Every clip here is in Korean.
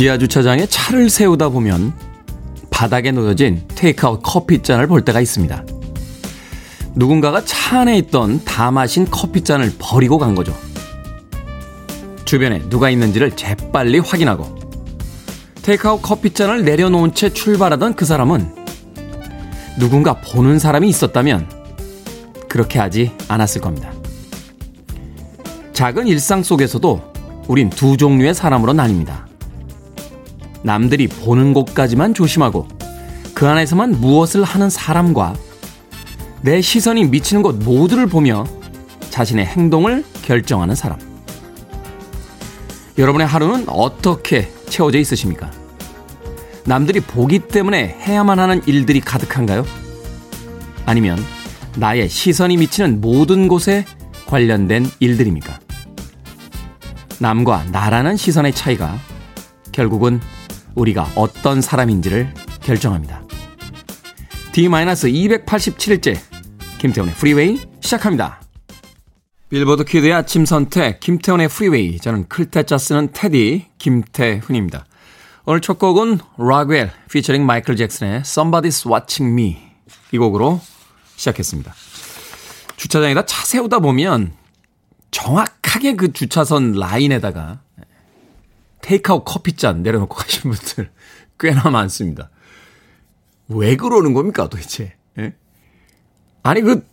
지하 주차장에 차를 세우다 보면 바닥에 놓여진 테이크아웃 커피잔을 볼 때가 있습니다. 누군가가 차 안에 있던 다 마신 커피잔을 버리고 간 거죠. 주변에 누가 있는지를 재빨리 확인하고 테이크아웃 커피잔을 내려놓은 채 출발하던 그 사람은 누군가 보는 사람이 있었다면 그렇게 하지 않았을 겁니다. 작은 일상 속에서도 우린 두 종류의 사람으로 나뉩니다. 남들이 보는 곳까지만 조심하고 그 안에서만 무엇을 하는 사람과 내 시선이 미치는 곳 모두를 보며 자신의 행동을 결정하는 사람. 여러분의 하루는 어떻게 채워져 있으십니까? 남들이 보기 때문에 해야만 하는 일들이 가득한가요? 아니면 나의 시선이 미치는 모든 곳에 관련된 일들입니까? 남과 나라는 시선의 차이가 결국은 우리가 어떤 사람인지를 결정합니다. D-287일째 김태훈의 프리웨이 시작합니다. 빌보드 kid의 아침 선택 김태훈의 프리웨이 저는 클 태 자 쓰는 태디 김태훈입니다. 오늘 첫 곡은 락웰 피처링 마이클 잭슨의 Somebody's Watching Me 이 곡으로 시작했습니다. 주차장에다 차 세우다 보면 정확하게 그 주차선 라인에다가 테이크아웃 커피잔 내려놓고 가신 분들 꽤나 많습니다. 왜 그러는 겁니까 도대체? 예? 아니 그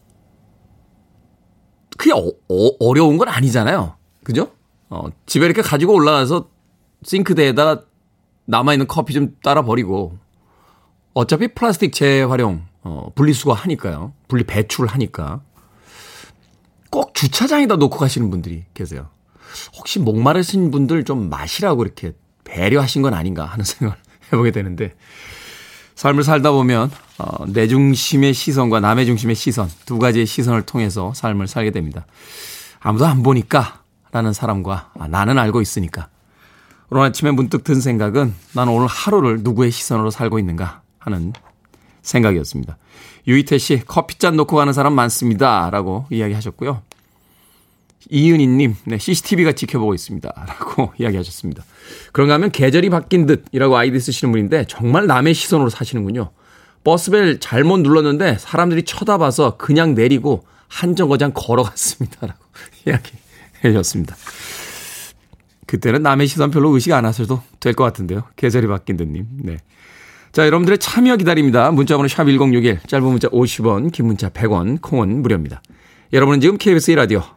그게 어, 어, 려운건 아니잖아요. 그죠? 어, 집에 이렇게 가지고 올라가서 싱크대에다 남아있는 커피 좀 따라 버리고 어차피 플라스틱 재활용 어, 분리수거 하니까요. 분리 배출을 하니까 꼭 주차장에다 놓고 가시는 분들이 계세요. 혹시 목마르신 분들 좀 마시라고 이렇게 배려하신 건 아닌가 하는 생각을 해보게 되는데 삶을 살다 보면 어, 내 중심의 시선과 남의 중심의 시선 두 가지의 시선을 통해서 삶을 살게 됩니다. 아무도 안 보니까 라는 사람과 아, 나는 알고 있으니까 오늘 아침에 문득 든 생각은 나는 오늘 하루를 누구의 시선으로 살고 있는가 하는 생각이었습니다. 유이태 씨 커피잔 놓고 가는 사람 많습니다. 라고 이야기하셨고요. 이은희님, 네, CCTV가 지켜보고 있습니다. 라고 이야기하셨습니다. 그런가 하면 계절이 바뀐 듯 이라고 아이디 쓰시는 분인데 정말 남의 시선으로 사시는군요. 버스벨 잘못 눌렀는데 사람들이 쳐다봐서 그냥 내리고 한 정거장 걸어갔습니다. 라고 이야기해 주셨습니다. 그때는 남의 시선 별로 의식 안 하셔도 될 것 같은데요. 계절이 바뀐 듯님. 네. 자, 여러분들의 참여 기다립니다. 문자번호 샵 1061, 짧은 문자 50원, 긴 문자 100원, 콩은 무료입니다. 여러분은 지금 KBS 1라디오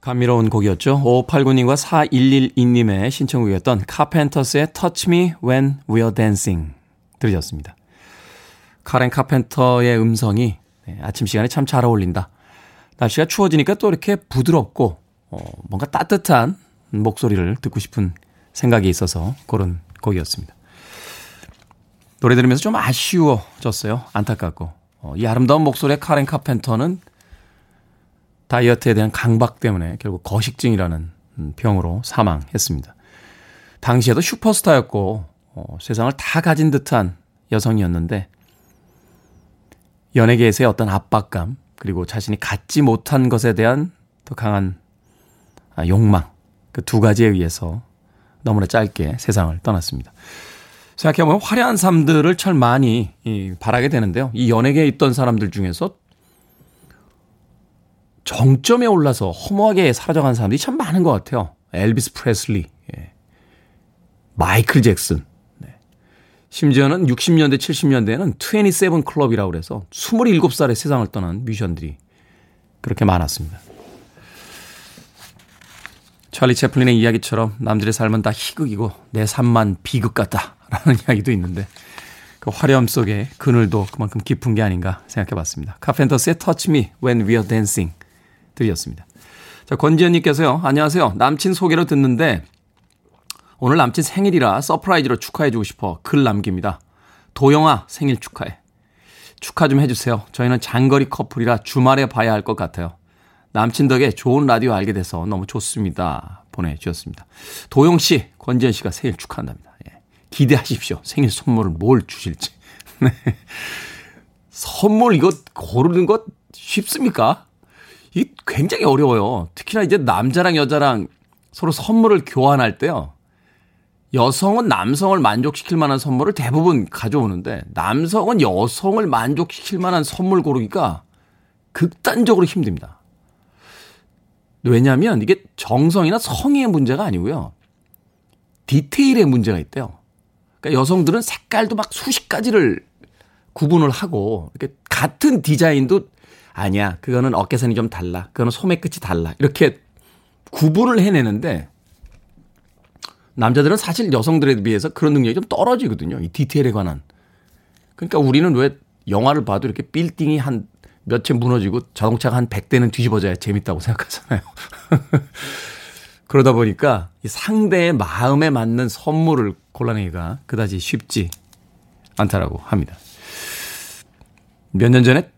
감미로운 곡이었죠. 5589님과 4112님의 신청곡이었던 카펜터스의 Touch Me When We're Dancing 들으셨습니다. 카렌 카펜터의 음성이 네, 아침 시간에 참 잘 어울린다. 날씨가 추워지니까 또 이렇게 부드럽고 어, 뭔가 따뜻한 목소리를 듣고 싶은 생각이 있어서 그런 곡이었습니다. 노래 들으면서 좀 아쉬워졌어요. 안타깝고. 어, 이 아름다운 목소리의 카렌 카펜터는 다이어트에 대한 강박 때문에 결국 거식증이라는 병으로 사망했습니다. 당시에도 슈퍼스타였고 어, 세상을 다 가진 듯한 여성이었는데 연예계에서의 어떤 압박감 그리고 자신이 갖지 못한 것에 대한 더 강한 아, 욕망 그 두 가지에 의해서 너무나 짧게 세상을 떠났습니다. 생각해보면 화려한 삶들을 참 많이 바라게 되는데요. 이 연예계에 있던 사람들 중에서 정점에 올라서 허무하게 사라져간 사람들이 참 많은 것 같아요. 엘비스 프레슬리, 예. 마이클 잭슨. 네. 심지어는 60년대, 70년대에는 27 클럽이라고 그래서 27살에 세상을 떠난 뮤지션들이 그렇게 많았습니다. 찰리 채플린의 이야기처럼 남들의 삶은 다 희극이고 내 삶만 비극 같다 라는 이야기도 있는데 그 화려함 속에 그늘도 그만큼 깊은 게 아닌가 생각해 봤습니다. 카펜터스의 Me When We're Dancing 들으셨습니다. 자, 권지현님께서요. 안녕하세요. 남친 소개로 듣는데 오늘 남친 생일이라 surprise로 축하해주고 싶어 글 남깁니다. 도영아 생일 축하해. 축하 좀 해주세요. 저희는 장거리 커플이라 주말에 봐야 할 것 같아요. 남친 덕에 좋은 라디오 알게 돼서 너무 좋습니다. 보내주셨습니다. 도영 씨, 권지현 씨가 생일 축하한답니다. 예. 기대하십시오. 생일 선물을 뭘 주실지. 네. 선물 이거 고르는 것 쉽습니까? 이 굉장히 어려워요. 특히나 이제 남자랑 여자랑 서로 선물을 교환할 때요. 여성은 남성을 만족시킬 만한 선물을 대부분 가져오는데 남성은 여성을 만족시킬 만한 선물 고르기가 극단적으로 힘듭니다. 왜냐하면 이게 정성이나 성의의 문제가 아니고요. 디테일의 문제가 있대요. 그러니까 여성들은 색깔도 막 수십 가지를 구분을 하고 이렇게 같은 디자인도 아니야. 그거는 어깨선이 좀 달라. 그거는 소매 끝이 달라. 이렇게 구분을 해내는데 남자들은 사실 여성들에 비해서 그런 능력이 좀 떨어지거든요. 이 디테일에 관한. 그러니까 우리는 왜 영화를 봐도 이렇게 빌딩이 한 몇 채 무너지고 자동차가 한 100대는 뒤집어져야 재밌다고 생각하잖아요. 그러다 보니까 이 상대의 마음에 맞는 선물을 골라내기가 그다지 쉽지 않다라고 합니다. 몇 년 전에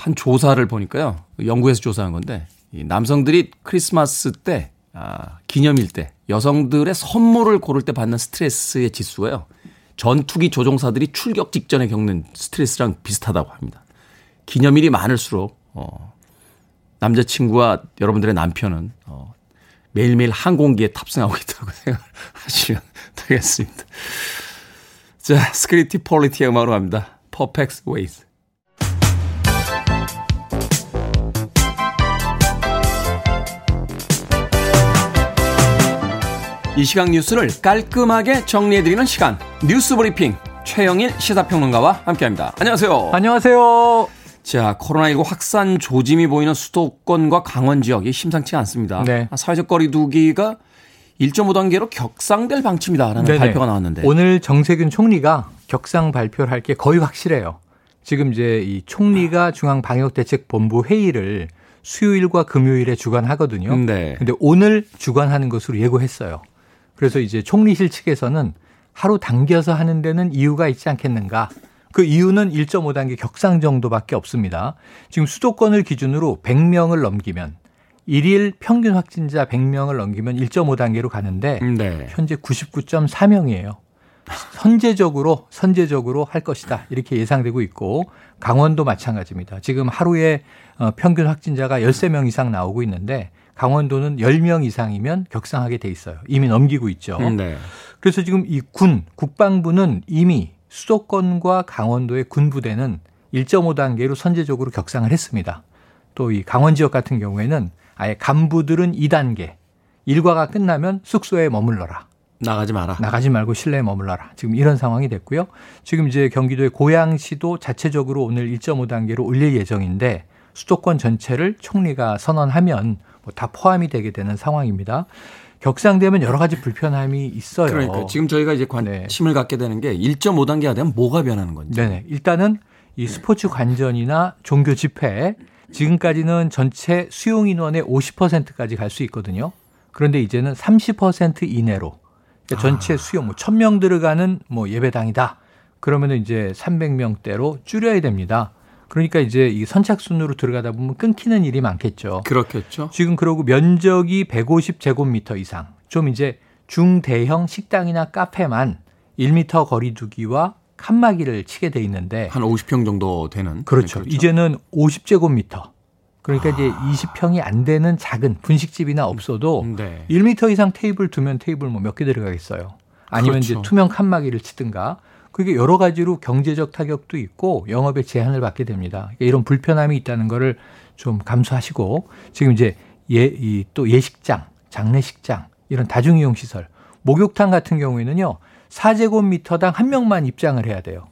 한 조사를 보니까요. 영국에서 조사한 건데 이 남성들이 크리스마스 때 아, 기념일 때 여성들의 선물을 고를 때 받는 스트레스의 지수가요. 전투기 조종사들이 출격 직전에 겪는 스트레스랑 비슷하다고 합니다. 기념일이 많을수록 어, 남자친구와 여러분들의 남편은 어, 매일매일 항공기에 탑승하고 있다고 생각하시면 되겠습니다. 자, 스크리티 폴리티의 음악으로 갑니다. Ways. 이 시각 뉴스를 깔끔하게 정리해드리는 시간 뉴스 브리핑 최영일 시사평론가와 함께합니다. 안녕하세요. 안녕하세요. 자 코로나19 확산 조짐이 보이는 수도권과 강원 지역이 심상치 않습니다. 네. 사회적 거리두기가 1.5단계로 격상될 방침이다라는 네네. 발표가 나왔는데 오늘 정세균 총리가 격상 발표를 할 게 거의 확실해요. 지금 이제 이 총리가 중앙방역대책본부 회의를 수요일과 금요일에 주관하거든요. 네. 근데 오늘 주관하는 것으로 예고했어요. 그래서 이제 총리실 측에서는 하루 당겨서 하는 데는 이유가 있지 않겠는가. 그 이유는 1.5단계 격상 정도밖에 없습니다. 지금 수도권을 기준으로 100명을 넘기면 일일 평균 확진자 100명을 넘기면 1.5단계로 가는데 네. 현재 99.4명이에요. 선제적으로 선제적으로 할 것이다 이렇게 예상되고 있고 강원도 마찬가지입니다. 지금 하루에 어, 평균 확진자가 13명 이상 나오고 있는데 강원도는 10명 이상이면 격상하게 돼 있어요. 이미 넘기고 있죠. 음, 네. 그래서 지금 이 군, 국방부는 이미 수도권과 강원도의 군부대는 1.5단계로 선제적으로 격상을 했습니다. 또 이 강원 지역 같은 경우에는 아예 간부들은 2단계. 일과가 끝나면 숙소에 머물러라. 나가지 마라. 나가지 말고 실내에 머물러라. 지금 이런 상황이 됐고요. 지금 이제 경기도의 고양시도 자체적으로 오늘 1.5단계로 올릴 예정인데 수도권 전체를 총리가 선언하면 뭐 다 포함이 되게 되는 상황입니다. 격상되면 여러 가지 불편함이 있어요. 그러니까 지금 저희가 이제 관심을 네. 갖게 되는 게 1.5단계가 되면 뭐가 변하는 건지. 네, 일단은 이 스포츠 관전이나 종교 집회 지금까지는 전체 수용 인원의 50%까지 갈 수 있거든요. 그런데 이제는 30% 이내로 그러니까 전체 아. 수용 뭐 1000명 들어가는 뭐 예배당이다. 그러면은 이제 300명대로 줄여야 됩니다. 그러니까 이제 이 선착순으로 들어가다 보면 끊기는 일이 많겠죠. 그렇겠죠. 지금 그러고 면적이 150제곱미터 이상, 좀 이제 중대형 식당이나 카페만 1미터 거리두기와 칸막이를 치게 돼 있는데 한 50평 정도 되는 그렇죠. 그렇죠. 이제는 50제곱미터. 그러니까 아. 이제 20평이 안 되는 작은 분식집이나 없어도 네. 1미터 이상 테이블 두면 테이블 뭐 몇 개 들어가겠어요. 아니면 그렇죠. 이제 투명 칸막이를 치든가 그게 여러 가지로 경제적 타격도 있고 영업에 제한을 받게 됩니다. 그러니까 이런 불편함이 있다는 거를 좀 감수하시고 지금 이제 예, 이 또 예식장, 장례식장 이런 다중이용 시설, 목욕탕 같은 경우에는요 4제곱미터당 한 명만 입장을 해야 돼요.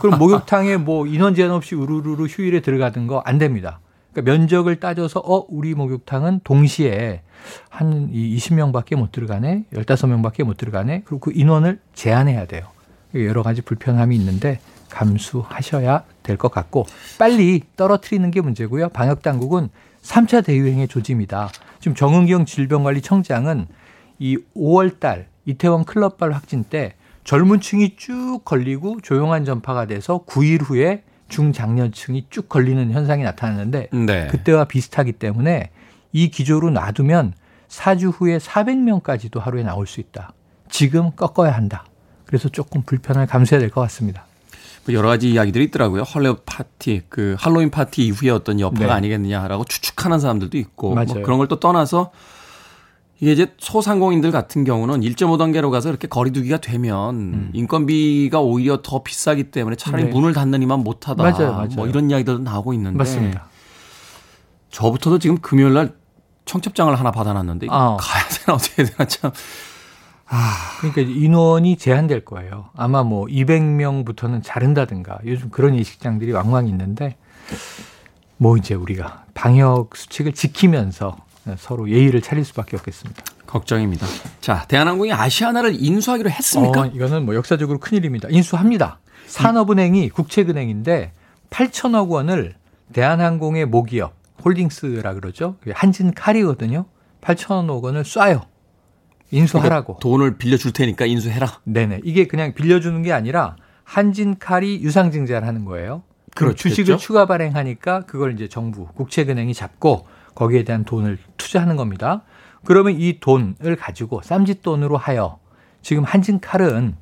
그럼 목욕탕에 뭐 인원 제한 없이 우르르르 휴일에 들어가던 거 안 됩니다. 그러니까 면적을 따져서 어 우리 목욕탕은 동시에 한 20명밖에 못 들어가네, 15명밖에 못 들어가네. 그리고 그 인원을 제한해야 돼요. 여러 가지 불편함이 있는데 감수하셔야 될 것 같고 빨리 떨어뜨리는 게 문제고요. 방역 당국은 3차 대유행의 조짐이다. 지금 정은경 질병관리청장은 이 5월 달 이태원 클럽발 확진 때 젊은 층이 쭉 걸리고 조용한 전파가 돼서 9일 후에 중장년층이 쭉 걸리는 현상이 나타났는데 네. 그때와 비슷하기 때문에 이 기조로 놔두면 4주 후에 400명까지도 하루에 나올 수 있다. 지금 꺾어야 한다. 그래서 조금 불편을 감수해야 될 것 같습니다. 뭐 여러 가지 이야기들이 있더라고요. 헐레 파티, 그 할로윈 파티 이후에 어떤 여파가 네. 아니겠느냐라고 추측하는 사람들도 있고 뭐 그런 걸 또 떠나서 이게 이제 소상공인들 같은 경우는 1.5단계로 가서 이렇게 거리두기가 되면 음. 인건비가 오히려 더 비싸기 때문에 차라리 네. 문을 닫느니만 못하다. 맞아요, 맞아요. 뭐 이런 이야기들도 나오고 있는데. 맞습니다. 저부터도 지금 금요일 날 청첩장을 하나 받아놨는데 아. 가야 되나 어떻게 되나 참. 아. 그러니까 인원이 제한될 거예요. 아마 뭐 200명부터는 자른다든가 요즘 그런 예식장들이 왕왕 있는데 뭐 이제 우리가 방역 수칙을 지키면서 서로 예의를 차릴 수밖에 없겠습니다. 걱정입니다. 자, 대한항공이 아시아나를 인수하기로 했습니까? 어, 이거는 뭐 역사적으로 큰일입니다. 인수합니다. 산업은행이 국책은행인데 8천억 원을 대한항공의 모기업 홀딩스라 그러죠. 한진 칼이거든요. 8천억 원을 쏴요. 인수하라고. 그러니까 돈을 빌려줄 테니까 인수해라. 네네. 이게 그냥 빌려주는 게 아니라 한진칼이 유상증자를 하는 거예요. 그렇죠. 주식을 추가 발행하니까 그걸 이제 정부, 국책은행이 잡고 거기에 대한 돈을 투자하는 겁니다. 그러면 이 돈을 가지고 쌈짓돈으로 하여 지금 한진칼은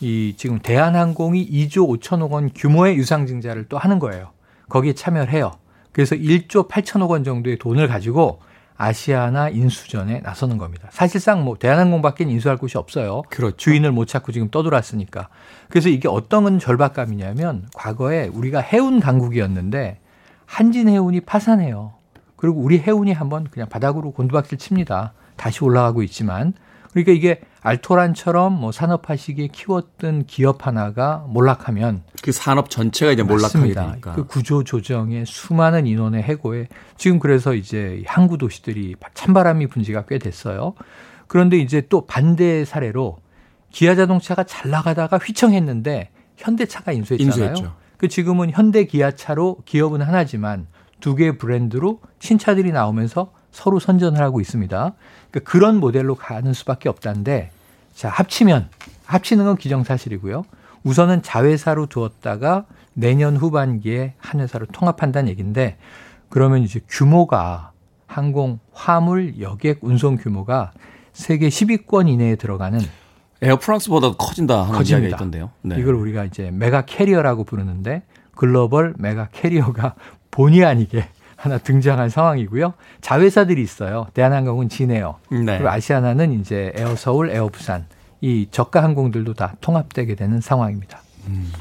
이 지금 대한항공이 2조 5천억 원 규모의 유상증자를 또 하는 거예요. 거기에 참여를 해요. 그래서 1조 8천억 원 정도의 돈을 가지고 아시아나 인수전에 나서는 겁니다. 사실상 뭐 대한항공밖에 인수할 곳이 없어요. 그렇죠. 주인을 못 찾고 지금 떠돌았으니까. 그래서 이게 어떤 절박감이냐면 과거에 우리가 해운 강국이었는데 한진해운이 파산해요. 그리고 우리 해운이 한번 그냥 바닥으로 곤두박질 칩니다. 다시 올라가고 있지만 그러니까 이게 알토란처럼 뭐 산업화 시기에 키웠던 기업 하나가 몰락하면 그 산업 전체가 이제 몰락하게 되니까 그 구조 조정에 수많은 인원의 해고에 지금 그래서 이제 항구 도시들이 찬바람이 분 지가 꽤 됐어요. 그런데 이제 또 반대 사례로 기아 자동차가 잘 나가다가 휘청했는데 현대차가 인수했잖아요. 인수했죠. 그 지금은 현대 기아차로 기업은 하나지만 두 개의 브랜드로 신차들이 나오면서 서로 선전을 하고 있습니다. 그러니까 그런 모델로 가는 수밖에 없다는데 자 합치면 합치는 건 기정사실이고요. 우선은 자회사로 두었다가 내년 후반기에 한 회사로 통합한다는 얘기인데 그러면 이제 규모가 항공 화물 여객 운송 규모가 세계 10위권 이내에 들어가는 에어프랑스보다 커진다 하는 커집니다. 이야기가 있던데요. 네. 이걸 우리가 이제 mega carrier라고 부르는데 글로벌 mega carrier가 본의 아니게 하나 등장한 상황이고요. 자회사들이 있어요. 대한항공은 진에어, 네. 그리고 아시아나는 이제 에어 서울, 에어 부산 이 저가 항공들도 다 통합되게 되는 상황입니다. 음.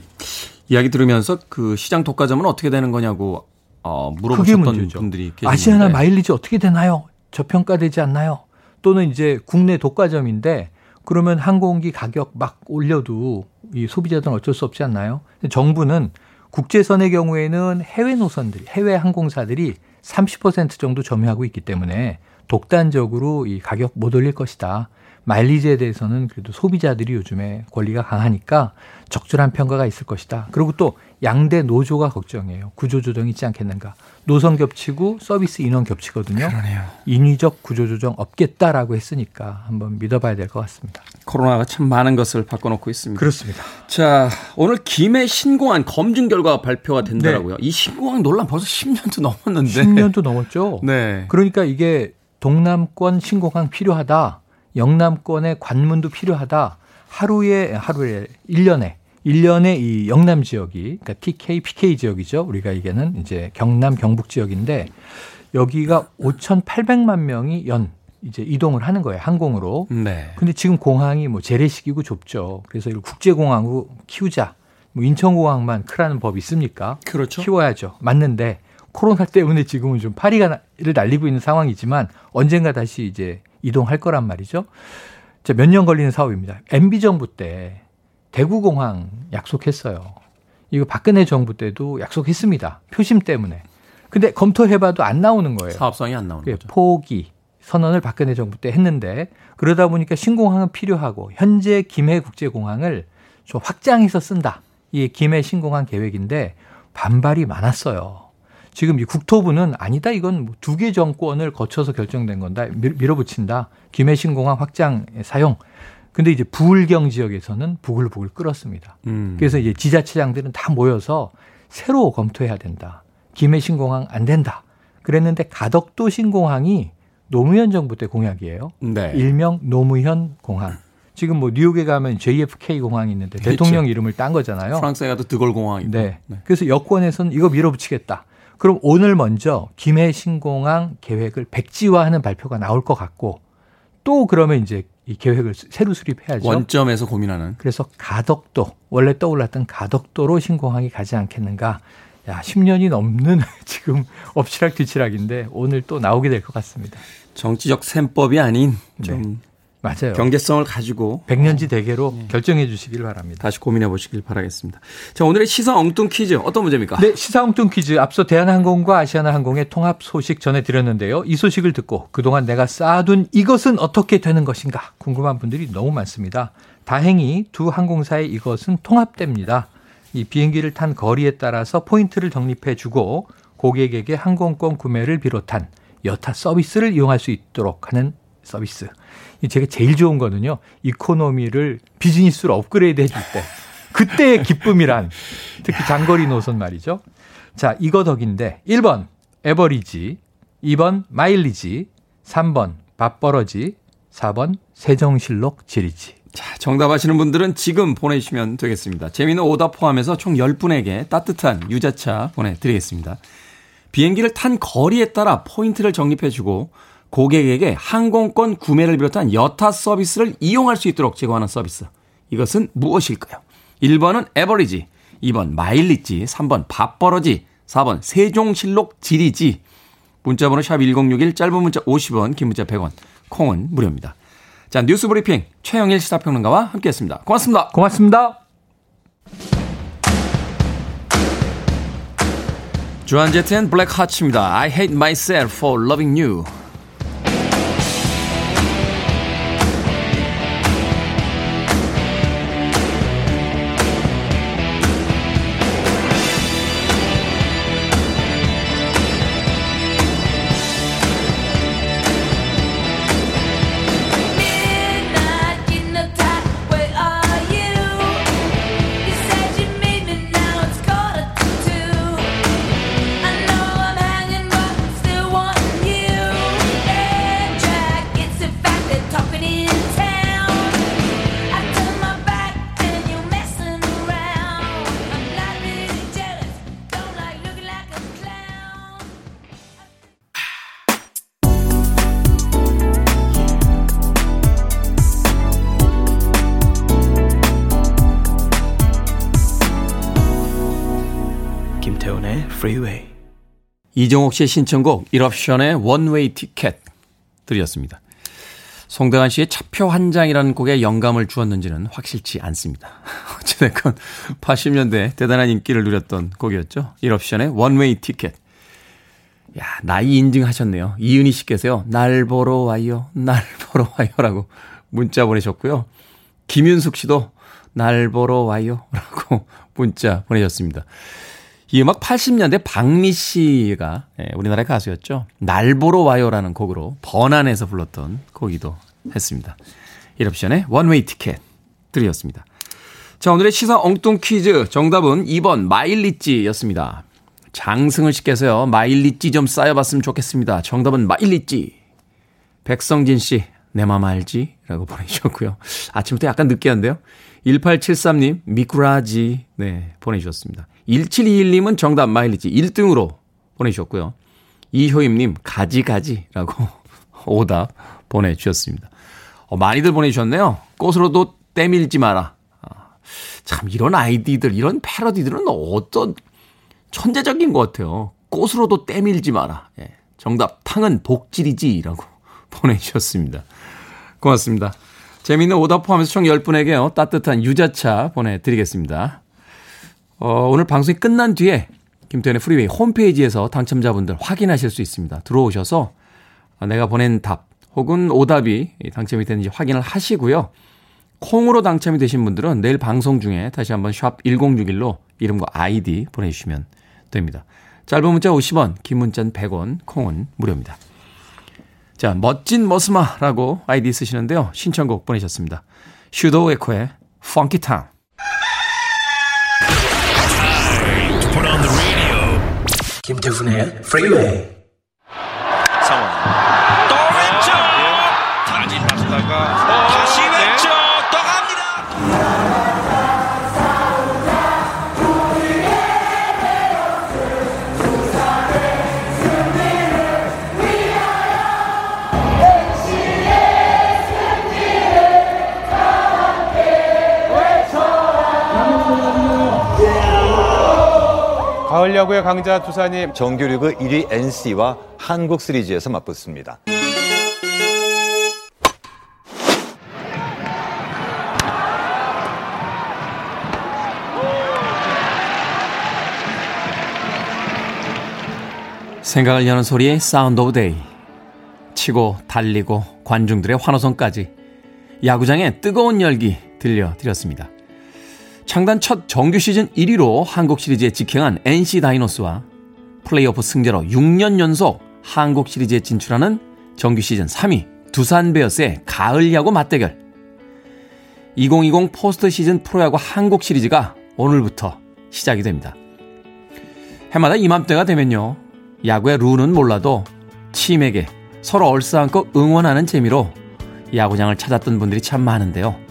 이야기 들으면서 그 시장 독과점은 어떻게 되는 거냐고 어, 물어보셨던 분들이 계시는데 아시아나 마일리지 어떻게 되나요? 저평가되지 않나요? 또는 이제 국내 독과점인데 그러면 항공기 가격 막 올려도 이 소비자들은 어쩔 수 없지 않나요? 정부는 국제선의 경우에는 해외 노선들이 해외 항공사들이 30% 정도 점유하고 있기 때문에 독단적으로 이 가격 못 올릴 것이다. 마일리지에 대해서는 그래도 소비자들이 요즘에 권리가 강하니까 적절한 평가가 있을 것이다. 그리고 또 양대 노조가 걱정이에요. 구조조정 있지 않겠는가. 노선 겹치고 서비스 인원 겹치거든요. 그러네요. 인위적 구조조정 없겠다라고 했으니까 한번 믿어봐야 될 것 같습니다. 코로나가 참 많은 것을 바꿔놓고 있습니다. 그렇습니다. 자, 오늘 김해 신공항 검증 결과 발표가 된다고요. 네. 이 신공항 논란 벌써 10년도 넘었는데. 10년도 넘었죠. 네. 그러니까 이게 동남권 신공항 필요하다. 영남권의 관문도 필요하다. 하루에 하루에 1년에 1년에 이 영남 지역이 그러니까 TK, PK 지역이죠. 우리가 이게는 이제 경남 경북 지역인데 여기가 5,800만 명이 연 이제 이동을 하는 거예요. 항공으로. 네. 근데 지금 공항이 뭐 재래식이고 좁죠. 그래서 이걸 국제공항으로 키우자. 뭐 인천공항만 크라는 법이 있습니까? 그렇죠. 키워야죠. 맞는데 코로나 때문에 지금은 좀 파리가 를 날리고 있는 상황이지만 언젠가 다시 이제 이동할 거란 말이죠. 몇년 걸리는 사업입니다. MB 정부 때 대구공항 약속했어요. 이거 박근혜 정부 때도 약속했습니다. 표심 때문에. 근데 검토해봐도 안 나오는 거예요. 사업성이 안 나오는 거죠. 포기 선언을 박근혜 정부 때 했는데 그러다 보니까 신공항은 필요하고 현재 김해 국제공항을 좀 확장해서 쓴다. 이게 김해 신공항 계획인데 반발이 많았어요. 지금 이 국토부는 아니다 이건 뭐 두개 정권을 거쳐서 결정된 건다 밀어붙인다 김해 신공항 확장 사용 근데 이제 부울경 지역에서는 부글부글 끓었습니다. 음. 그래서 이제 지자체장들은 다 모여서 새로 검토해야 된다. 김해 신공항 안 된다. 그랬는데 가덕도 신공항이 노무현 정부 때 공약이에요. 네. 일명 노무현 공항. 지금 뭐 뉴욕에 가면 JFK 공항이 있는데 그렇죠. 대통령 이름을 딴 거잖아요. 프랑스에 가도 드골 공항이고. 네. 네. 그래서 여권에서는 이거 밀어붙이겠다. 그럼 오늘 먼저 김해 신공항 계획을 백지화하는 발표가 나올 것 같고 또 그러면 이제 이 계획을 새로 수립해야죠. 원점에서 고민하는. 그래서 가덕도 원래 떠올랐던 가덕도로 신공항이 가지 않겠는가. 야, 10년이 넘는 지금 엎치락 뒤치락인데 오늘 또 나오게 될 것 같습니다. 정치적 셈법이 아닌 좀 네. 맞아요. 경제성을 가지고 백년지 대계로 네. 결정해 주시길 바랍니다. 다시 고민해 보시길 바라겠습니다. 자, 오늘의 시사 엉뚱 퀴즈 어떤 문제입니까? 네, 시사 엉뚱 퀴즈 앞서 대한항공과 아시아나항공의 통합 소식 전해 드렸는데요. 이 소식을 듣고 그동안 내가 쌓아둔 이것은 어떻게 되는 것인가 궁금한 분들이 너무 많습니다. 다행히 두 항공사의 이것은 통합됩니다. 이 비행기를 탄 거리에 따라서 포인트를 적립해 주고 고객에게 항공권 구매를 비롯한 여타 서비스를 이용할 수 있도록 하는 서비스. 제가 제일 좋은 거는요. 이코노미를 비즈니스로 업그레이드 해줄 때. 그때의 기쁨이란 특히 장거리 노선 말이죠. 자, 이거 덕인데 1번 애버리지, 2번 마일리지, 3번 밥버러지, 4번 세종실록 지리지. 자, 정답 아시는 분들은 지금 보내주시면 되겠습니다. 재미있는 오답 포함해서 총 10분에게 따뜻한 유자차 보내드리겠습니다. 비행기를 탄 거리에 따라 포인트를 적립해주고 고객에게 항공권 구매를 비롯한 여타 서비스를 이용할 수 있도록 제공하는 서비스. 이것은 무엇일까요? 1번은 애버리지, 2번 마일리지, 3번 밥버러지, 4번 세종실록 지리지. 문자번호 샵 1061, 짧은 문자 50원, 긴 문자 100원, 콩은 무료입니다. 자, 뉴스 브리핑 최영일 시사평론가와 함께했습니다. 고맙습니다. 고맙습니다. 주한 제트앤 블랙 하츠입니다. I hate myself for loving you. 이정옥 씨의 신청곡 이럽션의 원웨이 티켓 들이었습니다. 송대관 씨의 차표 한 장이라는 곡에 영감을 주었는지는 확실치 않습니다. 어찌됐건 80년대 대단한 인기를 누렸던 곡이었죠. 이럽션의 원웨이 티켓. 야, 나이 인증하셨네요. 이은희 씨께서요. 날 보러 와요. 날 보러 와요라고 문자 보내셨고요. 김윤숙 씨도 날 보러 와요. 라고 문자 보내셨습니다. 이 음악 80년대 박미 씨가 예, 우리나라의 가수였죠. 날 보러 와요라는 곡으로 번안해서 불렀던 곡이기도 했습니다. 이럽션의 원웨이 티켓 들이었습니다. 자, 오늘의 시사 엉뚱 퀴즈 정답은 2번 마일리지였습니다. 장승을 시켜서요. 마일리지 좀 쌓여봤으면 좋겠습니다. 정답은 마일리지. 백성진 씨, 내 맘 알지? 라고 보내주셨고요. 아침부터 약간 느끼한데요. 1873님, 미꾸라지. 네, 보내주셨습니다. 1721님은 정답 마일리지 1등으로 보내주셨고요. 이효임님, 가지가지라고 오답 보내주셨습니다. 어, 많이들 보내주셨네요. 꽃으로도 때밀지 마라. 아, 참, 이런 아이디들, 이런 패러디들은 어떤 천재적인 것 같아요. 꽃으로도 때밀지 마라. 예, 정답, 탕은 복질이지라고 보내주셨습니다. 고맙습니다. 재미있는 오답 포함해서 총 10분에게요. 따뜻한 유자차 보내드리겠습니다. 어, 오늘 방송이 끝난 뒤에 김태훈의 프리웨이 홈페이지에서 당첨자분들 확인하실 수 있습니다. 들어오셔서 내가 보낸 답 혹은 오답이 당첨이 되는지 확인을 하시고요. 콩으로 당첨이 되신 분들은 내일 방송 중에 다시 한번 샵 1061로 이름과 아이디 보내주시면 됩니다. 짧은 문자 50원, 긴 문자는 100원, 콩은 무료입니다. 자, 멋진 머스마라고 아이디 쓰시는데요. 신청곡 보내셨습니다. 슈도 에코의 Town. 김태훈의 프리웨이 가을 야구의 강자 두산이 정규리그 1위 NC와 한국 시리즈에서 맞붙습니다. 생각을 여는 소리의 Sound of Day. 치고 달리고 관중들의 환호성까지 야구장의 뜨거운 열기 들려드렸습니다. 창단 첫 정규 시즌 1위로 한국 시리즈에 직행한 NC 다이노스와 플레이오프 승자로 6년 연속 한국 시리즈에 진출하는 정규 시즌 3위 두산 베어스의 가을 야구 맞대결. 2020 포스트 시즌 프로야구 한국 시리즈가 오늘부터 시작이 됩니다. 해마다 이맘때가 되면요. 야구의 룰은 몰라도 팀에게 서로 얼싸안고 응원하는 재미로 야구장을 찾았던 분들이 참 많은데요.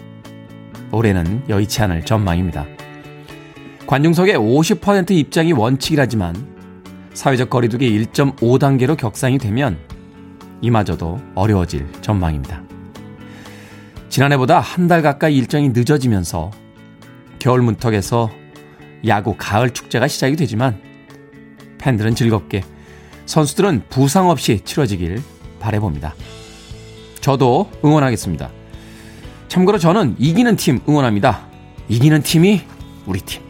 올해는 여의치 않을 전망입니다. 관중석의 50% 입장이 원칙이라지만 사회적 거리두기 1.5단계로 격상이 되면 이마저도 어려워질 전망입니다. 지난해보다 한 달 가까이 일정이 늦어지면서 겨울 문턱에서 야구 가을 축제가 시작이 되지만 팬들은 즐겁게 선수들은 부상 없이 치러지길 바래봅니다. 저도 응원하겠습니다. 참고로 저는 이기는 팀 응원합니다. 이기는 팀이 우리 팀.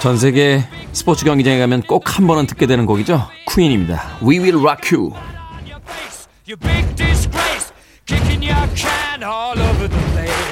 전 세계 스포츠 경기장에 가면 꼭 한 번은 듣게 되는 곡이죠. 퀸입니다. We will rock you.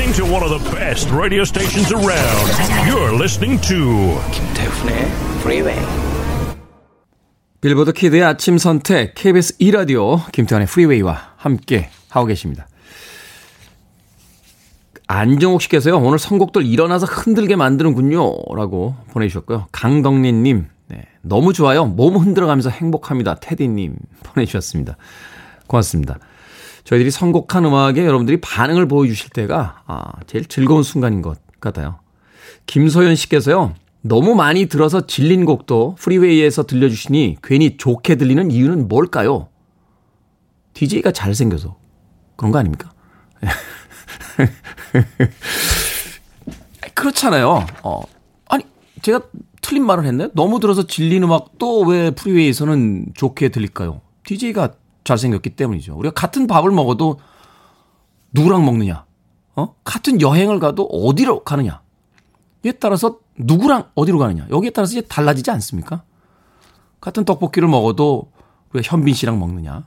listening to one of the best radio stations around. You're listening to 김태훈의 Freeway. 빌보드 kid의 아침 선택 KBS 2 라디오 김태훈의 Freeway와 함께 하고 계십니다. 안정옥 씨께서요, 오늘 선곡들 일어나서 흔들게 만드는군요. 라고 보내 주셨고요. 강덕린님, 네, 너무 좋아요. 몸 흔들어 가면서 행복합니다. 테디 님 보내 주셨습니다. 고맙습니다. 저희들이 선곡한 음악에 여러분들이 반응을 보여주실 때가 아, 제일 즐거운 순간인 것 같아요. 김소연 씨께서요. 너무 많이 들어서 질린 곡도 프리웨이에서 들려주시니 괜히 좋게 들리는 이유는 뭘까요? DJ가 잘생겨서 그런 거 아닙니까? 그렇잖아요. 어, 아니, 제가 틀린 말을 했나요? 너무 들어서 질린 음악 또 왜 프리웨이에서는 좋게 들릴까요? DJ가 잘생겼기 때문이죠. 우리가 같은 밥을 먹어도 누구랑 먹느냐, 어? 같은 여행을 가도 어디로 가느냐, 이에 따라서 누구랑 어디로 가느냐, 여기에 따라서 이제 달라지지 않습니까? 같은 떡볶이를 먹어도 우리가 현빈 씨랑 먹느냐,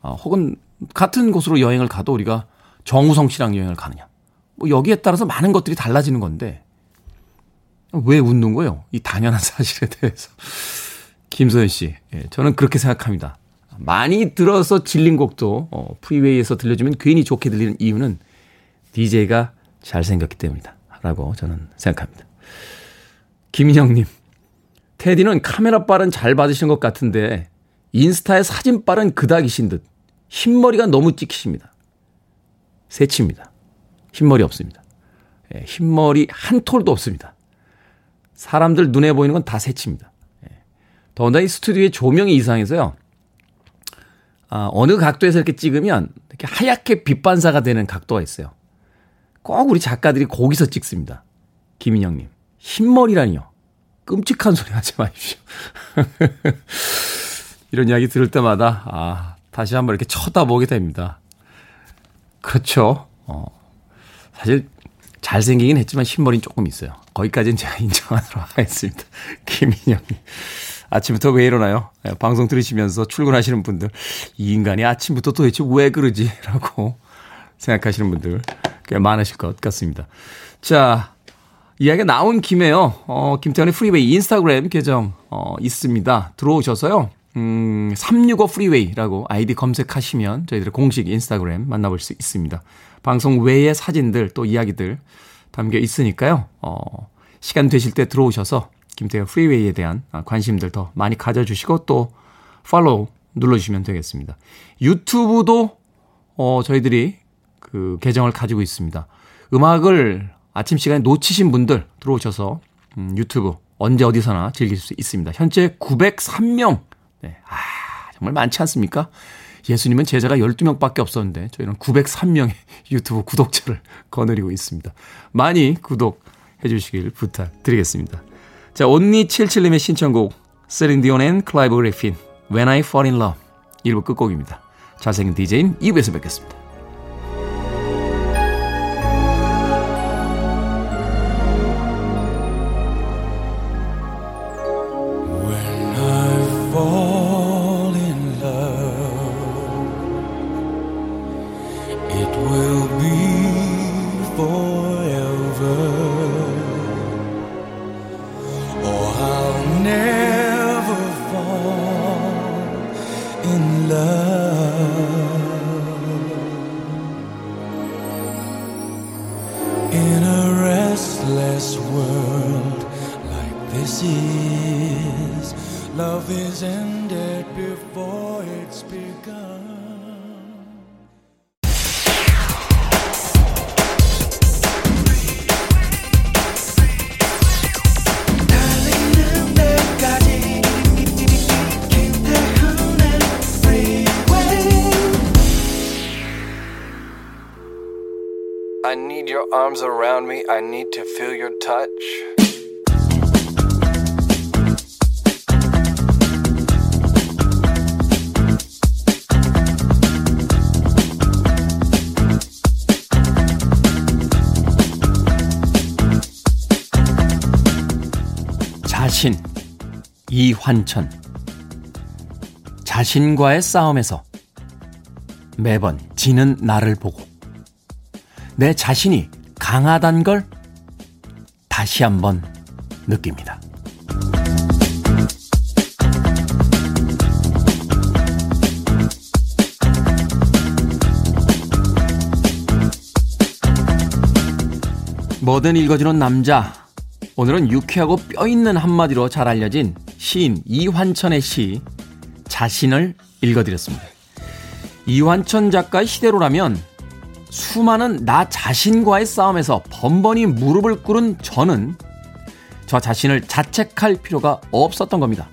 어, 혹은 같은 곳으로 여행을 가도 우리가 정우성 씨랑 여행을 가느냐, 뭐 여기에 따라서 많은 것들이 달라지는 건데, 왜 웃는 거예요? 이 당연한 사실에 대해서. 김소연 씨, 예, 저는 그렇게 생각합니다. 많이 들어서 질린 곡도 어, 프리웨이에서 들려주면 괜히 좋게 들리는 이유는 DJ가 잘생겼기 때문이다. 라고 저는 생각합니다. 김인영님, 테디는 카메라 빨은 잘 받으시는 것 같은데 인스타에 사진 빨은 그닥이신 듯 흰머리가 너무 찍히십니다. 새치입니다. 흰머리 없습니다. 예, 흰머리 한 톨도 없습니다. 사람들 눈에 보이는 건 다 새치입니다. 예. 더군다나 이 스튜디오의 조명이 이상해서요. 아, 어느 각도에서 이렇게 찍으면 이렇게 하얗게 빛반사가 되는 각도가 있어요. 꼭 우리 작가들이 거기서 찍습니다. 김인영님. 흰머리라니요. 끔찍한 소리 하지 마십시오. 이런 이야기 들을 때마다, 아, 다시 한번 이렇게 쳐다보게 됩니다. 그렇죠. 어, 사실 잘생기긴 했지만 흰머리는 조금 있어요. 거기까지는 제가 인정하도록 하겠습니다. 김인영님. 아침부터 왜 이러나요? 예, 방송 들으시면서 출근하시는 분들, 이 인간이 아침부터 도대체 왜 그러지? 라고 생각하시는 분들 꽤 많으실 것 같습니다. 자, 이야기가 나온 김에요. 어, 김태훈의 Freeway 인스타그램 계정, 어, 있습니다. 들어오셔서요. 음, 365 Freeway라고 아이디 검색하시면 저희들의 공식 인스타그램 만나볼 수 있습니다. 방송 외의 사진들 또 이야기들 담겨 있으니까요. 어, 시간 되실 때 들어오셔서 김태현 프리웨이에 대한 관심들 더 많이 가져주시고 또 팔로우 눌러주시면 되겠습니다. 유튜브도 어, 저희들이 그 계정을 가지고 있습니다. 음악을 아침 시간에 놓치신 분들 들어오셔서 음, 유튜브 언제 어디서나 즐길 수 있습니다. 현재 903명. 네. 아, 정말 많지 않습니까? 예수님은 제자가 12명밖에 없었는데 저희는 903명의 유튜브 구독자를 거느리고 있습니다. 많이 구독해 주시길 부탁드리겠습니다. 자, 온니77님의 신청곡 셀린 디온 and 클라이브 그리핀 When I Fall in Love 1부 끝곡입니다. 잘생긴 DJ는 2부에서 뵙겠습니다. this world like this is. Love is ended before it's begun. Arms around me. I need to feel your touch. 자신 이환천 자신과의 싸움에서 매번 지는 나를 보고 내 자신이 강하단 걸 다시 한번 느낍니다. 뭐든 읽어주는 남자. 오늘은 유쾌하고 뼈 있는 한마디로 잘 알려진 시인 이환천의 시 자신을 읽어드렸습니다. 이환천 작가의 시대로라면 수많은 나 자신과의 싸움에서 번번이 무릎을 꿇은 저는 저 자신을 자책할 필요가 없었던 겁니다.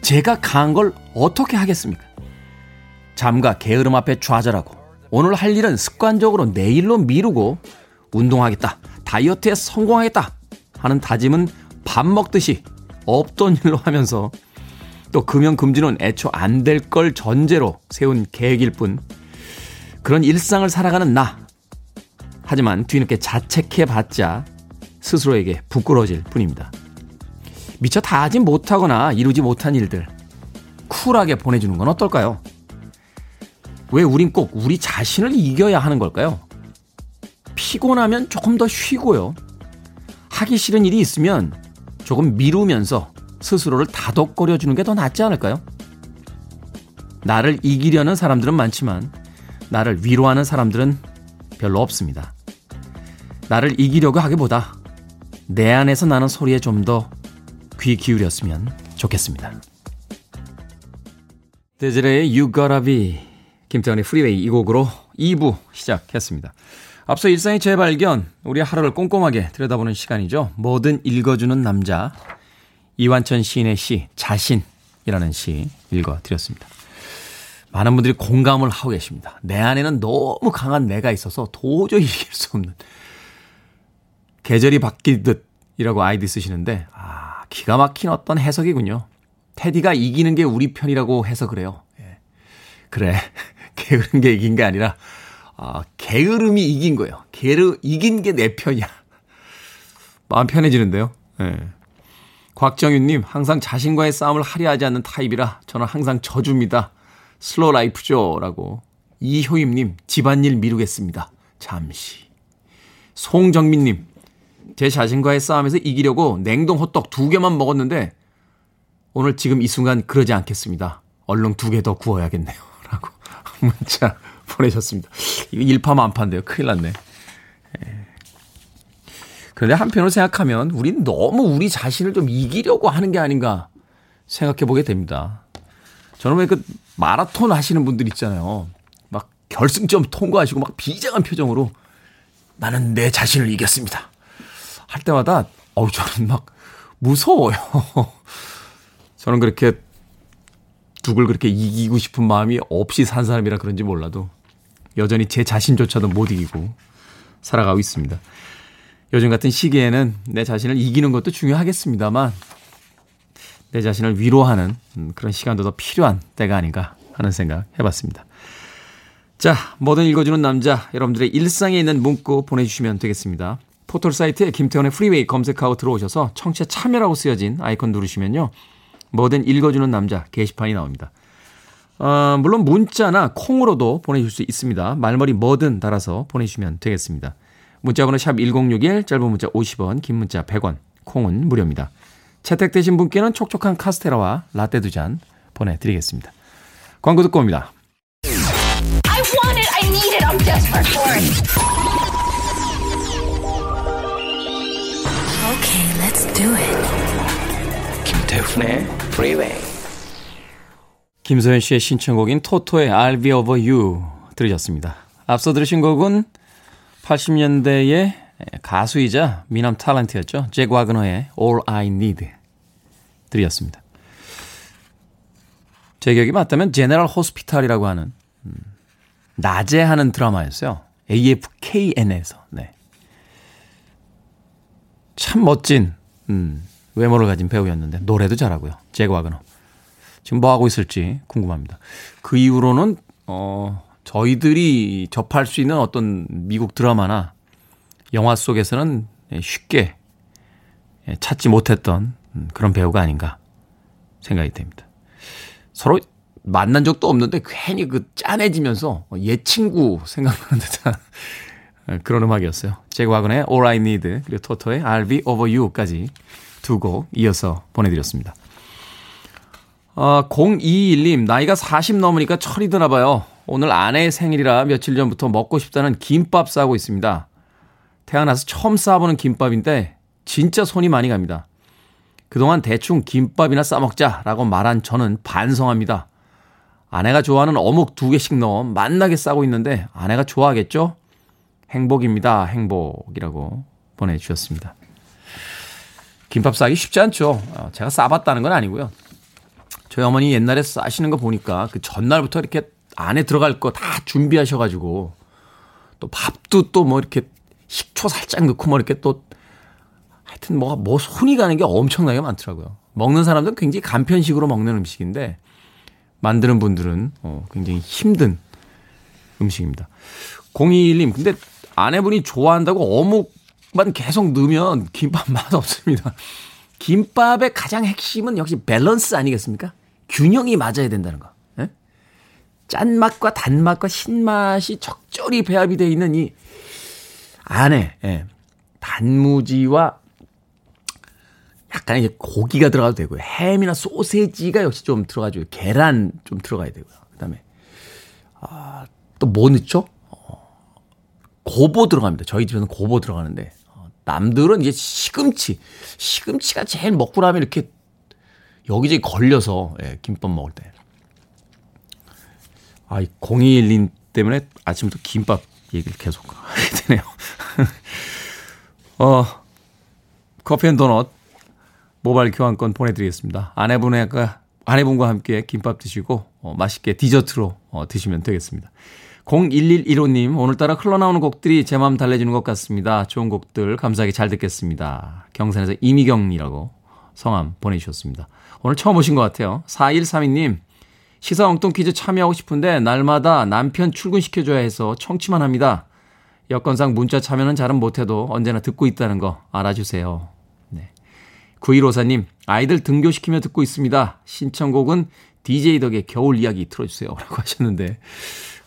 제가 강한 걸 어떻게 하겠습니까? 잠과 게으름 앞에 좌절하고 오늘 할 일은 습관적으로 내일로 미루고 운동하겠다, 다이어트에 성공하겠다 하는 다짐은 밥 먹듯이 없던 일로 하면서 또 금연 금지는 애초 안 될 걸 전제로 세운 계획일 뿐 그런 일상을 살아가는 나. 하지만 뒤늦게 자책해봤자 스스로에게 부끄러워질 뿐입니다. 미처 다 하지 못하거나 이루지 못한 일들 쿨하게 보내주는 건 어떨까요? 왜 우린 꼭 우리 자신을 이겨야 하는 걸까요? 피곤하면 조금 더 쉬고요. 하기 싫은 일이 있으면 조금 미루면서 스스로를 다독거려 주는 게 더 낫지 않을까요? 나를 이기려는 사람들은 많지만 나를 위로하는 사람들은 별로 없습니다. 나를 이기려고 하기보다 내 안에서 나는 소리에 좀 더 귀 기울였으면 좋겠습니다. 데즈레의 You Gotta Be 김태훈의 Freeway 이 곡으로 2부 시작했습니다. 앞서 일상의 재발견, 우리 하루를 꼼꼼하게 들여다보는 시간이죠. 뭐든 읽어주는 남자 이환천 시인의 시 자신이라는 시 읽어드렸습니다. 많은 분들이 공감을 하고 계십니다. 내 안에는 너무 강한 내가 있어서 도저히 이길 수 없는 계절이 바뀌듯이라고 아이디 쓰시는데 아 기가 막힌 어떤 해석이군요. 테디가 이기는 게 우리 편이라고 해서 그래요. 예. 그래 게으른 게 이긴 게 아니라 아 게으름이 이긴 거예요. 게으 이긴 게 내 편이야. 마음 편해지는데요. 예. 곽정윤님 항상 자신과의 싸움을 하려 하지 않는 타입이라 저는 항상 져줍니다. 슬로 라이프죠. 라고. 이효임님, 집안일 미루겠습니다. 잠시. 송정민님, 제 자신과의 싸움에서 이기려고 냉동 호떡 두 개만 먹었는데, 오늘 지금 이 순간 그러지 않겠습니다. 얼른 두 개 더 구워야겠네요. 라고 문자 보내셨습니다. 이거 일파만파인데요. 큰일 났네. 예. 그런데 한편으로 생각하면 우린 너무 우리 자신을 좀 이기려고 하는 게 아닌가 생각해 보게 됩니다. 저는 왜그 마라톤 하시는 분들 있잖아요. 막 결승점 통과하시고 막 비장한 표정으로 나는 내 자신을 이겼습니다. 할 때마다 어우 저는 막 무서워요. 저는 그렇게 누굴 그렇게 이기고 싶은 마음이 없이 산 사람이라 그런지 몰라도 여전히 제 자신조차도 못 이기고 살아가고 있습니다. 요즘 같은 시기에는 내 자신을 이기는 것도 중요하겠습니다만 내 자신을 위로하는 음, 그런 시간도 더 필요한 때가 아닌가 하는 생각 해봤습니다. 자, 뭐든 읽어주는 남자, 여러분들의 일상에 있는 문구 보내주시면 되겠습니다. 포털 사이트에 김태훈의 Freeway 검색하고 들어오셔서 청취자 참여라고 쓰여진 아이콘 누르시면요. 뭐든 읽어주는 남자 게시판이 나옵니다. 어, 물론 문자나 콩으로도 보내줄 수 있습니다. 말머리 뭐든 달아서 보내주시면 되겠습니다. 문자번호 샵 1061, 짧은 문자 50원, 긴 문자 100원, 콩은 무료입니다. 채택되신 분께는 촉촉한 카스테라와 라떼 두 잔 보내드리겠습니다. 광고 듣고 옵니다. I want it, I need it, I'm desperate for it. Okay, let's do it. 김태훈의 Freeway. 김소연 씨의 신청곡인 토토의 I'll Be Over You 들으셨습니다. 앞서 들으신 곡은 80년대의 가수이자 미남 탤런트였죠. 잭 와그너의 All I Need 들이었습니다. 제 기억이 맞다면 제네럴 호스피탈이라고 하는 음, 낮에 하는 드라마였어요. AFKN에서. 네. 참 멋진 음, 외모를 가진 배우였는데 노래도 잘하고요. 잭 와그너. 지금 뭐 하고 있을지 궁금합니다. 그 이후로는 어 저희들이 접할 수 있는 어떤 미국 드라마나 영화 속에서는 쉽게 찾지 못했던 그런 배우가 아닌가 생각이 됩니다. 서로 만난 적도 없는데 괜히 그 짠해지면서 옛 친구 생각나는 듯한 그런 음악이었어요. 잭 와건의 All I Need 그리고 토토의 I'll Be Over You까지 두 곡 이어서 보내드렸습니다. 아, 021님, 나이가 40 넘으니까 철이 드나 봐요. 오늘 아내의 생일이라 며칠 전부터 먹고 싶다는 김밥 싸고 있습니다. 태어나서 처음 싸보는 김밥인데 진짜 손이 많이 갑니다. 그동안 대충 김밥이나 싸먹자라고 말한 저는 반성합니다. 아내가 좋아하는 어묵 두 개씩 넣어 맛나게 싸고 있는데 아내가 좋아하겠죠? 행복입니다. 행복이라고 보내주셨습니다. 김밥 싸기 쉽지 않죠. 어, 제가 싸봤다는 건 아니고요. 저희 어머니 옛날에 싸시는 거 보니까 그 전날부터 이렇게 안에 들어갈 거 다 준비하셔가지고 또 밥도 또 뭐 이렇게 식초 살짝 넣고 뭐 이렇게 또 하여튼 뭐가 뭐 손이 가는 게 엄청나게 많더라고요. 먹는 사람들은 굉장히 간편식으로 먹는 음식인데 만드는 분들은 어, 굉장히 힘든 음식입니다. 021님, 근데 아내분이 좋아한다고 어묵만 계속 넣으면 김밥 맛 없습니다. 김밥의 가장 핵심은 역시 밸런스 아니겠습니까? 균형이 맞아야 된다는 거. 예? 짠맛과 단맛과 신맛이 적절히 배합이 되어 있는 이 안에 예, 단무지와 약간 이제 고기가 들어가도 되고요. 햄이나 소세지가 역시 좀 들어가죠. 계란 좀 들어가야 되고요. 그다음에 아, 또 뭐 넣죠? 어, 고보 들어갑니다. 저희 집에는 고보 들어가는데 어, 남들은 이제 시금치, 시금치가 제일 먹고 나면 이렇게 여기저기 걸려서 예, 김밥 먹을 때. 아, 이0212 때문에 아침부터 김밥 얘기를 계속 하게 되네요. 어, 커피 and 도넛 모바일 교환권 보내드리겠습니다. 아내분과, 아내분과 함께 김밥 드시고, 어, 맛있게 디저트로 어, 드시면 되겠습니다. 01115님, 오늘따라 흘러나오는 곡들이 제 마음 달래주는 것 같습니다. 좋은 곡들 감사하게 잘 듣겠습니다. 경산에서 이미경이라고 성함 보내주셨습니다. 오늘 처음 오신 것 같아요. 4132님, 시사 엉뚱 퀴즈 참여하고 싶은데 날마다 남편 출근시켜줘야 해서 청취만 합니다. 여건상 문자 참여는 잘은 못해도 언제나 듣고 있다는 거 알아주세요. 네. 9154님, 아이들 등교시키며 듣고 있습니다. 신청곡은 DJ 덕의 겨울 이야기 틀어주세요. 라고 하셨는데,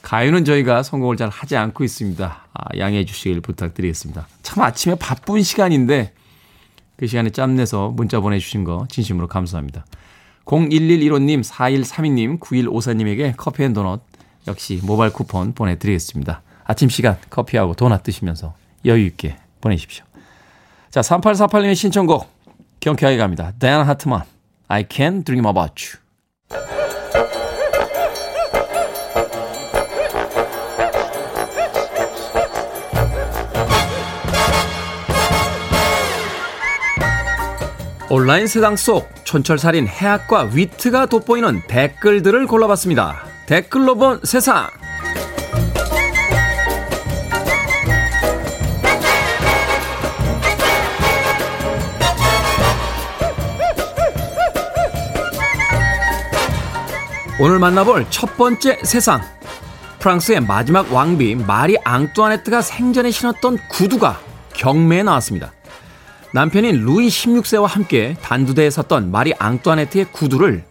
가요는 저희가 성공을 잘 하지 않고 있습니다. 아, 양해해 주시길 부탁드리겠습니다. 참 아침에 바쁜 시간인데, 그 시간에 짬내서 문자 보내주신 거 진심으로 감사합니다. 0115님, 4132님, 9154님에게 커피 and 도넛 역시 모바일 쿠폰 보내드리겠습니다. 아침 시간 커피하고 도넛 드시면서 여유 있게 보내십시오. 자, 3848님의 신청곡 경쾌하게 갑니다. 댄 하트만, I can dream about you. 온라인 세상 속 촌철살인 해학과 위트가 돋보이는 댓글들을 골라봤습니다. 댓글로 본 세상. 오늘 만나볼 첫 번째 세상. 프랑스의 마지막 왕비 마리 앙뚜아네트가 생전에 신었던 구두가 경매에 나왔습니다. 남편인 루이 16세와 함께 단두대에 섰던 마리 앙뚜아네트의 구두를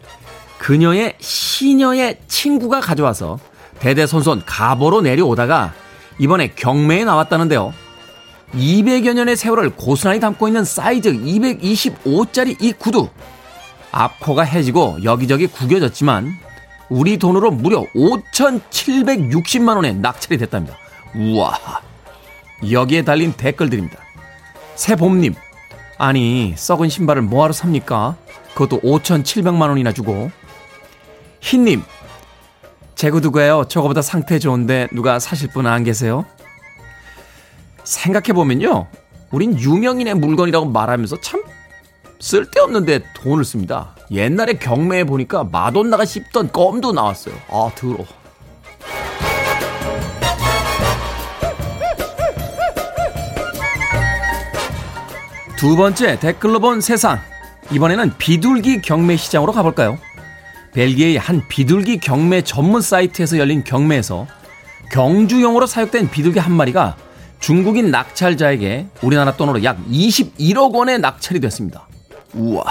그녀의 시녀의 친구가 가져와서 대대손손 가보로 내려오다가 이번에 경매에 나왔다는데요. 200여 년의 세월을 고스란히 담고 있는 사이즈 225짜리 이 구두. 앞코가 해지고 여기저기 구겨졌지만 우리 돈으로 무려 5,760만 원에 낙찰이 됐답니다. 우와. 여기에 달린 댓글들입니다. 새봄님, 아니, 썩은 신발을 뭐하러 삽니까? 그것도 5,700만 원이나 주고. 흰님, 제구두가요. 저거보다 상태 좋은데 누가 사실 분 안 계세요? 생각해보면요. 우린 유명인의 물건이라고 말하면서 참 쓸데없는데 돈을 씁니다. 옛날에 경매에 보니까 마돈나가 씹던 껌도 나왔어요. 아, 더러. 두 번째 댓글로 본 세상. 이번에는 비둘기 경매 시장으로 가볼까요? 벨기에의 한 비둘기 경매 전문 사이트에서 열린 경매에서 경주용으로 사육된 비둘기 한 마리가 중국인 낙찰자에게 우리나라 돈으로 약 21억 원에 낙찰이 됐습니다. 우와.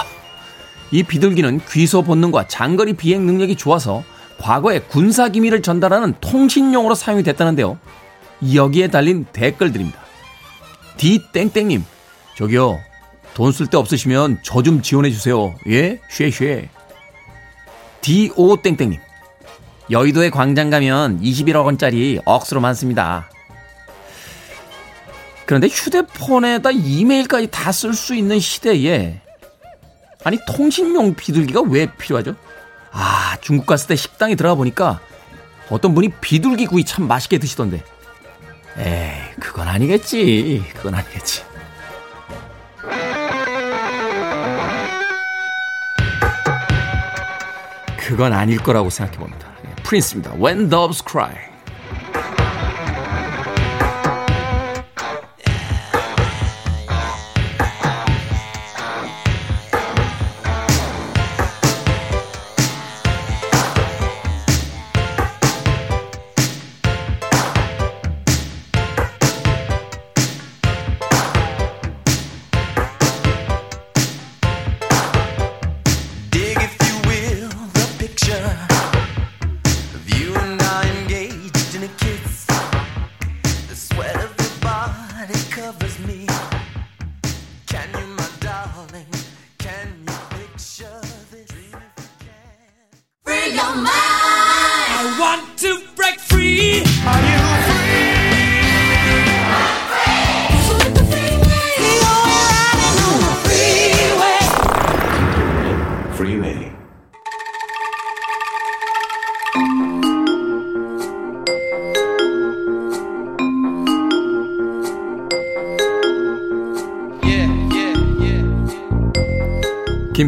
이 비둘기는 귀소 본능과 장거리 비행 능력이 좋아서 과거에 군사 기밀을 전달하는 통신용으로 사용이 됐다는데요. 여기에 달린 댓글들입니다. 디땡땡님, 저기요, 돈 쓸 데 없으시면 저 좀 지원해 주세요. 예? 쉐쉐. 디오땡땡님, 여의도에 광장 가면 21억 원짜리 억수로 많습니다. 그런데 휴대폰에다 이메일까지 다 쓸 수 있는 시대에 아니 통신용 비둘기가 왜 필요하죠? 아 중국 갔을 때 식당에 들어가 보니까 어떤 분이 비둘기 구이 참 맛있게 드시던데 에이 그건 아니겠지 그건 아니겠지 그건 아닐 거라고 생각해 봅니다. 예, 프린스입니다. When Doves Cry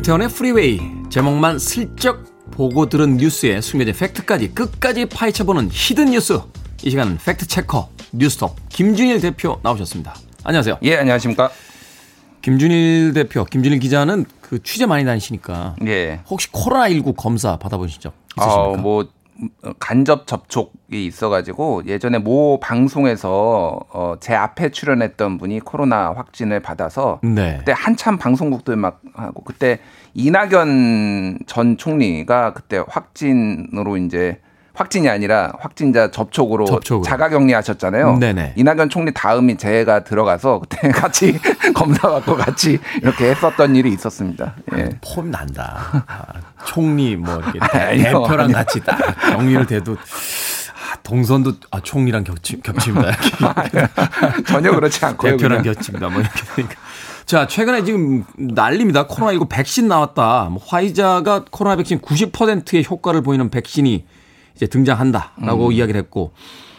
김태훈의 Freeway 제목만 슬쩍 보고 들은 뉴스에 숨겨진 팩트까지 끝까지 파헤쳐보는 hidden 뉴스 이 시간은 fact checker 뉴스톱 김준일 대표 나오셨습니다. 안녕하세요. 예, 안녕하십니까. 김준일 대표, 김준일 기자는 그 취재 많이 다니시니까 예. 혹시 코로나 19 검사 받아보신 적 있으십니까? 어, 뭐 간접 접촉이 있어가지고 예전에 모 방송에서 어, 제 앞에 출연했던 분이 코로나 확진을 받아서 네. 그때 한참 방송국들 막 하고 그때 이낙연 전 총리가 그때 확진으로 이제 확진이 아니라 확진자 접촉으로, 접촉으로. 자가격리 하셨잖아요. 네네. 이낙연 총리 다음이 제가 들어가서 그때 같이 검사 받고 같이 이렇게 했었던 일이 있었습니다. 예. 폼 난다. 아, 총리 뭐 이렇게 아니요, 대표랑 아니요. 같이 딱 격리를 돼도 아, 동선도 아, 총리랑 겹치, 겹칩니다. 전혀 그렇지 않고요. 대표랑 그냥. 겹칩니다. 뭐 이렇게 되니까. 자, 최근에 지금 난립니다. 코로나19 백신 나왔다. 뭐 화이자가 코로나 백신 90%의 효과를 보이는 백신이 이제 등장한다라고 음. 이야기를 했고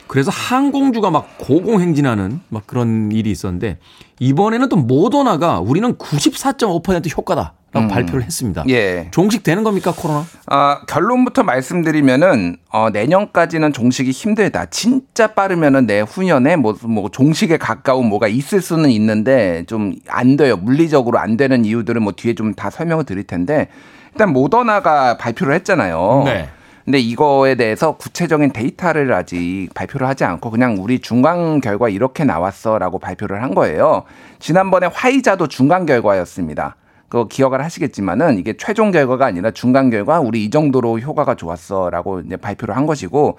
그래서 항공주가 막 고공행진하는 막 그런 일이 있었는데 이번에는 또 모더나가 우리는 94.5% 효과다. 라고 음. 발표를 했습니다. 예. 종식 되는 겁니까 코로나? 아 결론부터 말씀드리면은 어, 내년까지는 종식이 힘들다. 진짜 빠르면은 내 후년에 뭐, 뭐 종식에 가까운 뭐가 있을 수는 있는데 좀 안 돼요. 물리적으로 안 되는 이유들은 뭐 뒤에 좀 다 설명을 드릴 텐데 일단 모더나가 발표를 했잖아요. 네. 근데 이거에 대해서 구체적인 데이터를 아직 발표를 하지 않고 그냥 우리 중간 결과 이렇게 나왔어라고 발표를 한 거예요. 지난번에 화이자도 중간 결과였습니다. 그거 기억을 하시겠지만은 이게 최종 결과가 아니라 중간 결과 우리 이 정도로 효과가 좋았어라고 이제 발표를 한 것이고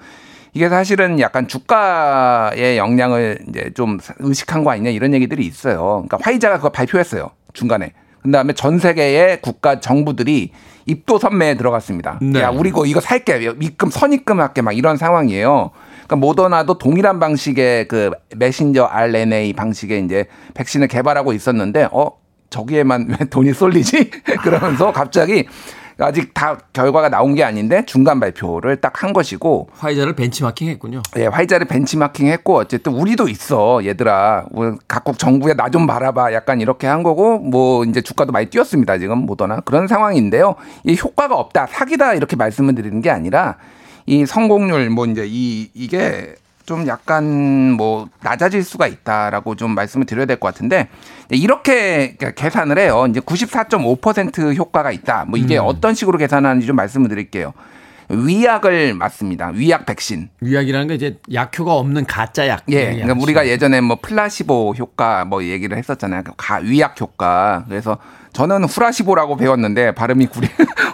이게 사실은 약간 주가의 영향을 이제 좀 의식한 거 아니냐 이런 얘기들이 있어요. 그러니까 화이자가 그거 발표했어요. 중간에. 그다음에 전 세계의 국가 정부들이 입도 선매에 들어갔습니다. 네. 야, 우리 이거 이거 살게. 입금 선입금 할게 막 이런 상황이에요. 그러니까 모더나도 동일한 방식의 그 메신저 RNA 방식의 이제 백신을 개발하고 있었는데 어 저기에만 왜 돈이 쏠리지? 그러면서 갑자기 아직 다 결과가 나온 게 아닌데 중간 발표를 딱 한 것이고 화이자를 벤치마킹 했군요. 예, 화이자를 벤치마킹 했고 어쨌든 우리도 있어. 얘들아. 각국 정부에 나 좀 바라봐. 약간 이렇게 한 거고 뭐 이제 주가도 많이 뛰었습니다. 지금 모더나. 그런 상황인데요. 이 효과가 없다. 사기다. 이렇게 말씀을 드리는 게 아니라 이 성공률 뭐 이제 이 이게 좀 약간 뭐 낮아질 수가 있다라고 좀 말씀을 드려야 될 것 같은데 이렇게 계산을 해요. 이제 94.5% 효과가 있다. 뭐 이게 음. 어떤 식으로 계산하는지 좀 말씀을 드릴게요. 위약을 맞습니다. 위약 백신. 위약이라는 게 이제 약효가 없는 가짜 약. 예. 그러니까 우리가 예전에 뭐 플라시보 효과 뭐 얘기를 했었잖아요. 그 가, 위약 효과. 그래서 저는 후라시보라고 배웠는데 발음이 그리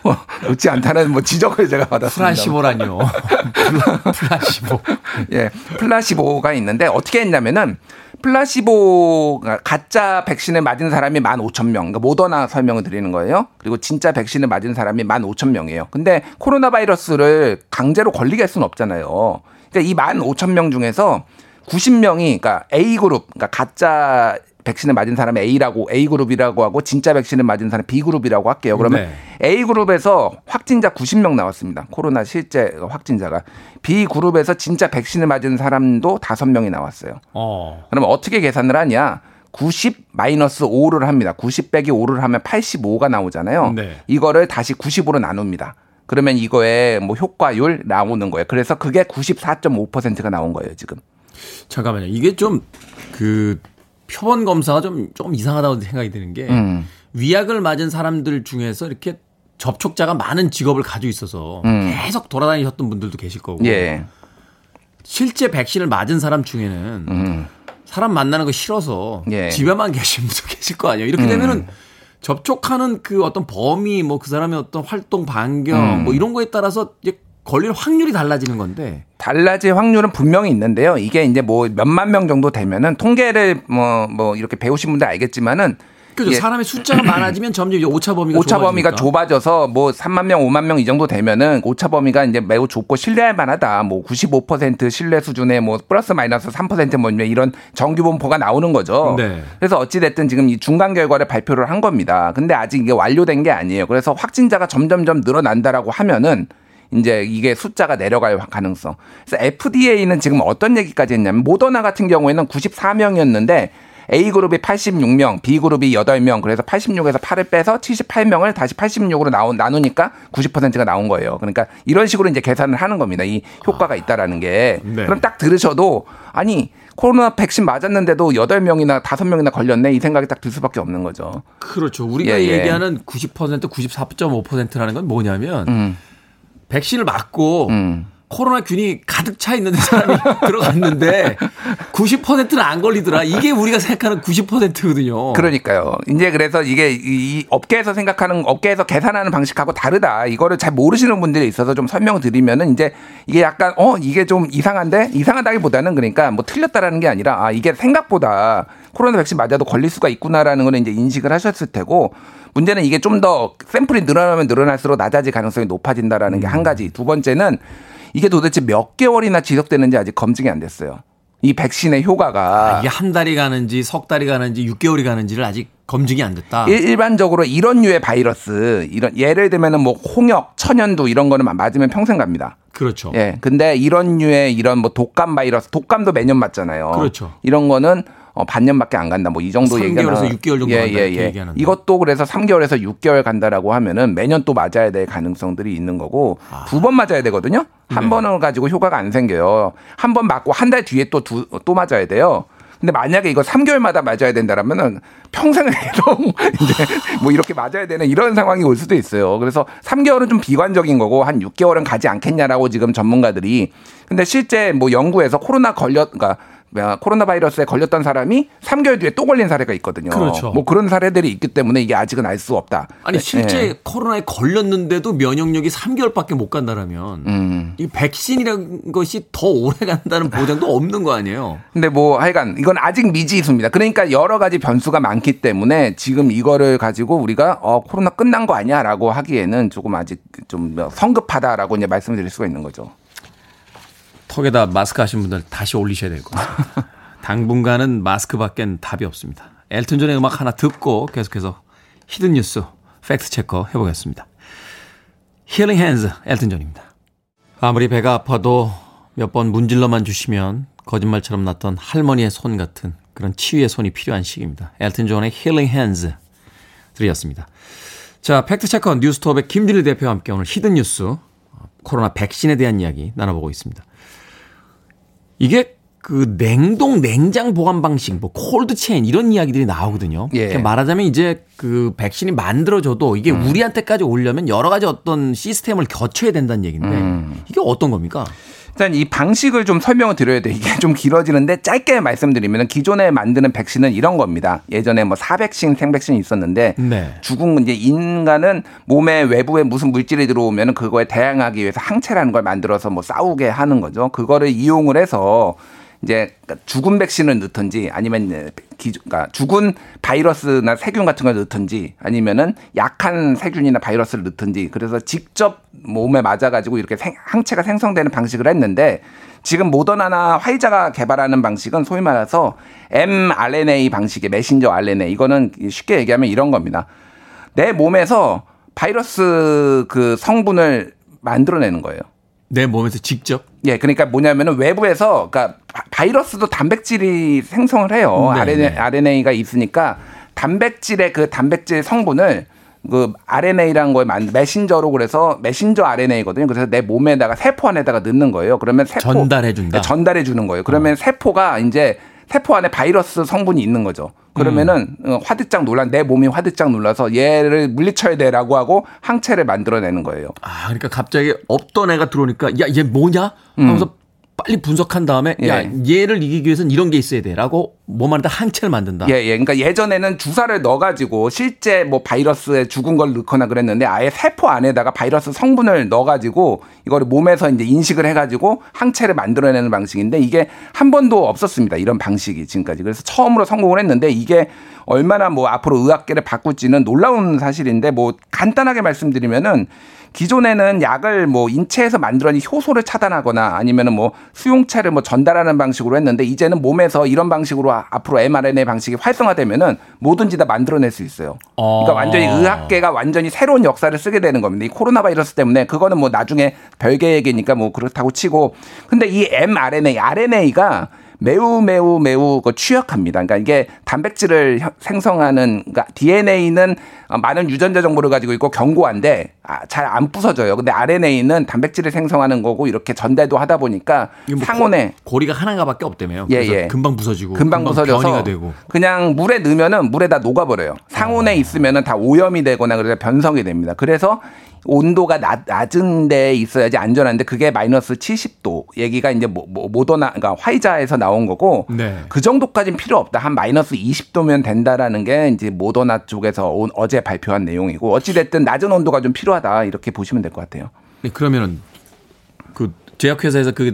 좋지 않다는 뭐 지적을 제가 받았습니다. 플라시보라뇨. 플라시보. 예, 플라시보가 있는데 어떻게 했냐면은 플라시보 가짜 백신을 맞은 사람이 15,000명. 그러니까 모더나 설명을 드리는 거예요. 그리고 진짜 백신을 맞은 사람이 15,000명이에요. 근데 코로나 바이러스를 강제로 걸리게 할 수는 없잖아요. 그러니까 이 15,000명 중에서 90명이 그러니까 A 그룹, 그러니까 가짜 백신을 맞은 사람이 A라고 A 그룹이라고 하고 진짜 백신을 맞은 사람 B 그룹이라고 할게요. 그러면 네. A 그룹에서 확진자 90명 나왔습니다. 코로나 실제 확진자가 B 그룹에서 진짜 백신을 맞은 사람도 5명이 나왔어요. 어. 그러면 어떻게 계산을 하냐? 90 마이너스 5를 합니다. 90 빼기 5를 하면 85가 나오잖아요. 네. 이거를 다시 90으로 나눕니다. 그러면 이거에 뭐 효과율 나오는 거예요. 그래서 그게 94.5%가 나온 거예요, 지금. 잠깐만요. 이게 좀그 표본 검사가 좀 조금 이상하다고 생각이 드는 게 음. 위약을 맞은 사람들 중에서 이렇게 접촉자가 많은 직업을 가지고 있어서 음. 계속 돌아다니셨던 분들도 계실 거고 예. 실제 백신을 맞은 사람 중에는 음. 사람 만나는 거 싫어서 예. 집에만 계신 분도 계실 거 아니에요. 이렇게 음. 되면은 접촉하는 그 어떤 범위 뭐 그 사람의 어떤 활동 반경 음. 뭐 이런 거에 따라서 이제 걸릴 확률이 달라지는 건데. 달라질 확률은 분명히 있는데요. 이게 이제 뭐 몇만 명 정도 되면은 통계를 뭐, 뭐 이렇게 배우신 분들 알겠지만은 그죠. 예. 사람의 숫자가 많아지면 점점 이제 오차 범위가 오차 범위가 좁아져서 뭐 3만 명, 5만 명 이 정도 되면은 오차 범위가 이제 매우 좁고 신뢰할 만하다. 뭐 95% 신뢰 수준의 뭐 플러스 마이너스 3%뭐 이런 정규 분포가 나오는 거죠. 네. 그래서 어찌 됐든 지금 이 중간 결과를 발표를 한 겁니다. 근데 아직 이게 완료된 게 아니에요. 그래서 확진자가 점점점 늘어난다라고 하면은 이제 이게 숫자가 내려갈 가능성. 그래서 FDA는 지금 어떤 얘기까지 했냐면 모더나 같은 경우에는 94명이었는데 A그룹이 86명, B그룹이 8명, 그래서 86에서 8을 빼서 78명을 다시 86으로 나온, 나누니까 90%가 나온 거예요. 그러니까 이런 식으로 이제 계산을 하는 겁니다. 이 효과가 있다라는 게. 네. 그럼 딱 들으셔도 아니, 코로나 백신 맞았는데도 8명이나 5명이나 걸렸네 이 생각이 딱 들 수밖에 없는 거죠. 그렇죠. 우리가 예, 예. 얘기하는 90% 94.5%라는 건 뭐냐면 음. 백신을 맞고 음. 코로나 균이 가득 차 있는데 사람이 들어갔는데 90%는 안 걸리더라. 이게 우리가 생각하는 90%거든요. 그러니까요. 이제 그래서 이게 이 업계에서 생각하는 업계에서 계산하는 방식하고 다르다. 이거를 잘 모르시는 분들이 있어서 좀 설명을 드리면은 이제 이게 약간 어 이게 좀 이상한데 이상하다기보다는 그러니까 뭐 틀렸다라는 게 아니라 아 이게 생각보다 코로나 백신 맞아도 걸릴 수가 있구나라는 거는 이제 인식을 하셨을 테고 문제는 이게 좀 더 샘플이 늘어나면 늘어날수록 낮아질 가능성이 높아진다라는 게한 가지. 두 번째는 이게 도대체 몇 개월이나 지속되는지 아직 검증이 안 됐어요. 이 백신의 효과가 아, 이게 한 달이 가는지 석 달이 가는지 6개월이 가는지를 아직 검증이 안 됐다. 일 반적으로 이런 류의 바이러스 이런 예를 들면은 뭐 홍역, 천연두 이런 거는 맞으면 평생 갑니다. 그렇죠. 예. 근데 이런 류의 이런 뭐 독감 바이러스, 독감도 매년 맞잖아요. 그렇죠. 이런 거는 어, 반년밖에 안 간다. 뭐 이 정도 얘기가 3개월에서 6개월 정도 예, 예, 예. 이것도 그래서 3개월에서 6개월 간다라고 하면은 매년 또 맞아야 될 가능성들이 있는 거고 아. 두번 맞아야 되거든요. 한 네. 번을 가지고 효과가 안 생겨요. 한 번 맞고 한 달 뒤에 또두또 맞아야 돼요. 근데 만약에 이거 3개월마다 맞아야 된다라면은 평생을 계속 이제 뭐 이렇게 맞아야 되는 이런 상황이 올 수도 있어요. 그래서 3개월은 좀 비관적인 거고 한 6개월은 가지 않겠냐라고 지금 전문가들이 근데 실제 뭐 연구에서 코로나 걸렸 그러니까 코로나 바이러스에 걸렸던 사람이 3개월 뒤에 또 걸린 사례가 있거든요. 그렇죠. 뭐 그런 사례들이 있기 때문에 이게 아직은 알 수 없다. 아니 실제 네. 코로나에 걸렸는데도 면역력이 3개월밖에 못 간다라면 음. 이 백신이라는 것이 더 오래 간다는 보장도 없는 거 아니에요. 근데 뭐 하여간 이건 아직 미지수입니다. 그러니까 여러 가지 변수가 많기 때문에 지금 이거를 가지고 우리가 어 코로나 끝난 거 아니야라고 하기에는 조금 아직 좀 성급하다라고 이제 말씀드릴 수가 있는 거죠. 턱에다 마스크 하신 분들 다시 올리셔야 될 것 같습니다. 당분간은 마스크 밖엔 답이 없습니다. 엘튼 존의 음악 하나 듣고 계속해서 hidden 뉴스 fact checker 해보겠습니다. Healing Hands 엘튼 존입니다. 아무리 배가 아파도 몇 번 문질러만 주시면 거짓말처럼 낫던 할머니의 손 같은 그런 치유의 손이 필요한 시기입니다. 엘튼 존의 Healing Hands 드렸습니다. 자, fact checker 뉴스톱의 김준일 대표와 함께 오늘 hidden 뉴스 코로나 백신에 대한 이야기 나눠보고 있습니다. 이게 그 냉동 냉장 보관 방식, 뭐 콜드 체인 이런 이야기들이 나오거든요. 예. 말하자면 이제 그 백신이 만들어져도 이게 음. 우리한테까지 오려면 여러 가지 어떤 시스템을 거쳐야 된다는 얘기인데 음. 이게 어떤 겁니까? 일단 이 방식을 좀 설명을 드려야 돼. 이게 좀 길어지는데 짧게 말씀드리면 기존에 만드는 백신은 이런 겁니다. 예전에 뭐 사백신, 생백신이 있었는데 네. 죽은 이제 인간은 몸의 외부에 무슨 물질이 들어오면 그거에 대항하기 위해서 항체라는 걸 만들어서 뭐 싸우게 하는 거죠. 그거를 이용을 해서 이제 죽은 백신을 넣든지 아니면 기존, 그러니까 죽은 바이러스나 세균 같은 걸 넣든지 아니면은 약한 세균이나 바이러스를 넣든지 그래서 직접 몸에 맞아가지고 이렇게 생, 항체가 생성되는 방식을 했는데 지금 모더나나 화이자가 개발하는 방식은 소위 말해서 mRNA 방식의 메신저 RNA 이거는 쉽게 얘기하면 이런 겁니다. 내 몸에서 바이러스 그 성분을 만들어내는 거예요. 내 몸에서 직접? 예, 그러니까 뭐냐면은 외부에서 그러니까 바이러스도 단백질이 생성을 해요. 네, RNA, 네. RNA가 있으니까 단백질의 그 단백질 성분을 그 RNA라는 거에 만 메신저로 그래서 메신저 RNA거든요. 그래서 내 몸에다가 세포 안에다가 넣는 거예요. 그러면 세포 전달해 준다. 네, 전달해 주는 거예요. 그러면 어. 세포가 이제 세포 안에 바이러스 성분이 있는 거죠. 그러면은 음. 화들짝 놀란 내 몸이 화들짝 놀라서 얘를 물리쳐야 돼라고 하고 항체를 만들어내는 거예요. 아, 그러니까 갑자기 없던 애가 들어오니까 야, 얘 뭐냐? 하면서 음. 빨리 분석한 다음에 예. 야, 얘를 이기기 위해서는 이런 게 있어야 돼라고 몸 안에다 항체를 만든다. 예, 예. 그러니까 예전에는 주사를 넣어가지고 실제 뭐 바이러스에 죽은 걸 넣거나 그랬는데 아예 세포 안에다가 바이러스 성분을 넣어가지고 이거를 몸에서 이제 인식을 해가지고 항체를 만들어내는 방식인데 이게 한 번도 없었습니다. 이런 방식이 지금까지. 그래서 처음으로 성공을 했는데 이게 얼마나 뭐 앞으로 의학계를 바꿀지는 놀라운 사실인데 뭐 간단하게 말씀드리면은 기존에는 약을 뭐 인체에서 만들어낸 효소를 차단하거나 아니면은 뭐 수용체를 뭐 전달하는 방식으로 했는데 이제는 몸에서 이런 방식으로 앞으로 mRNA 방식이 활성화되면은 뭐든지 다 만들어낼 수 있어요. 그러니까 어. 완전히 의학계가 완전히 새로운 역사를 쓰게 되는 겁니다. 이 코로나 바이러스 때문에 그거는 뭐 나중에 별개 얘기니까 뭐 그렇다고 치고 근데 이 mRNA, RNA가 매우 매우 매우 그 취약합니다. 그러니까 이게 단백질을 생성하는 그러니까 DNA는 많은 유전자 정보를 가지고 있고 견고한데 아, 잘안 부서져요. 근데 RNA는 단백질을 생성하는 거고 이렇게 전달도 하다 보니까 뭐 상온에 고리가 하나가밖에 없다며요. 예, 예. 금방 부서지고 금방, 금방 부서져서 되고. 그냥 물에 넣으면은 물에 다 녹아버려요. 상온에 어. 있으면은 다 오염이 되거나 그래서 변성이 됩니다. 그래서 온도가 낮, 낮은 데 있어야지 안전한데 그게 마이너스 70도 얘기가 이제 모, 모 더나 그러니까 화이자에서 나온 거고 네. 그 정도까지는 필요 없다. 한 마이너스 20도면 된다라는 게 이제 모더나 쪽에서 온, 어제 발표한 내용이고 어찌 됐든 낮은 온도가 좀 필요하다. 이렇게 보시면 될 것 같아요. 네, 그러면은 그 제약회사에서 그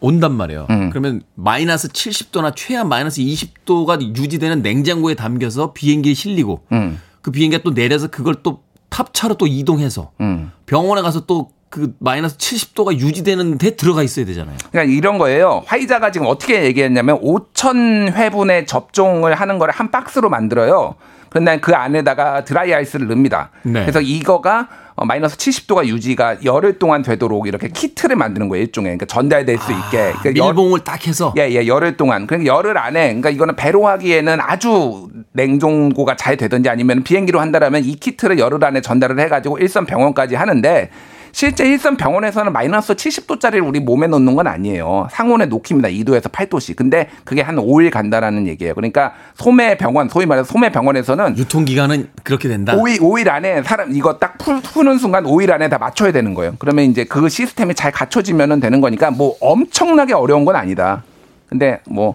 온단 말이에요. 음. 그러면 마이너스 70도나 최하 마이너스 20도가 유지되는 냉장고에 담겨서 비행기에 실리고 음. 그 비행기가 또 내려서 그걸 또 탑차로 또 이동해서 음. 병원에 가서 또그 마이너스 70도가 유지되는 데 들어가 있어야 되잖아요. 그러니까 이런 거예요. 화이자가 지금 어떻게 얘기했냐면 5천 회분의 접종을 하는 거를 한 박스로 만들어요. 그런데 그 안에다가 드라이 아이스를 넣습니다. 네. 그래서 이거가 어, 마이너스 70도가 유지가 열흘 동안 되도록 이렇게 키트를 만드는 거예요 일종의 그러니까 전달될 수 있게 아, 그러니까 밀봉을 딱 해서 예예 예, 열흘 동안 그러니까 열흘 안에 그러니까 이거는 배로 하기에는 아주 냉동고가 잘 되든지 아니면 비행기로 한다라면 이 키트를 열흘 안에 전달을 해가지고 일선 병원까지 하는데 실제 일선 병원에서는 마이너스 70도짜리를 우리 몸에 넣는 건 아니에요. 상온에 놓깁니다. 2도에서 8도씩. 근데 그게 한 5일 간다라는 얘기예요. 그러니까 소매 병원, 소위 말해서 소매 병원에서는 유통 기간은 그렇게 된다. 5일 5일 안에 사람 이거 딱 푸, 푸는 순간 5일 안에 다 맞춰야 되는 거예요. 그러면 이제 그 시스템이 잘 갖춰지면은 되는 거니까 뭐 엄청나게 어려운 건 아니다. 근데 뭐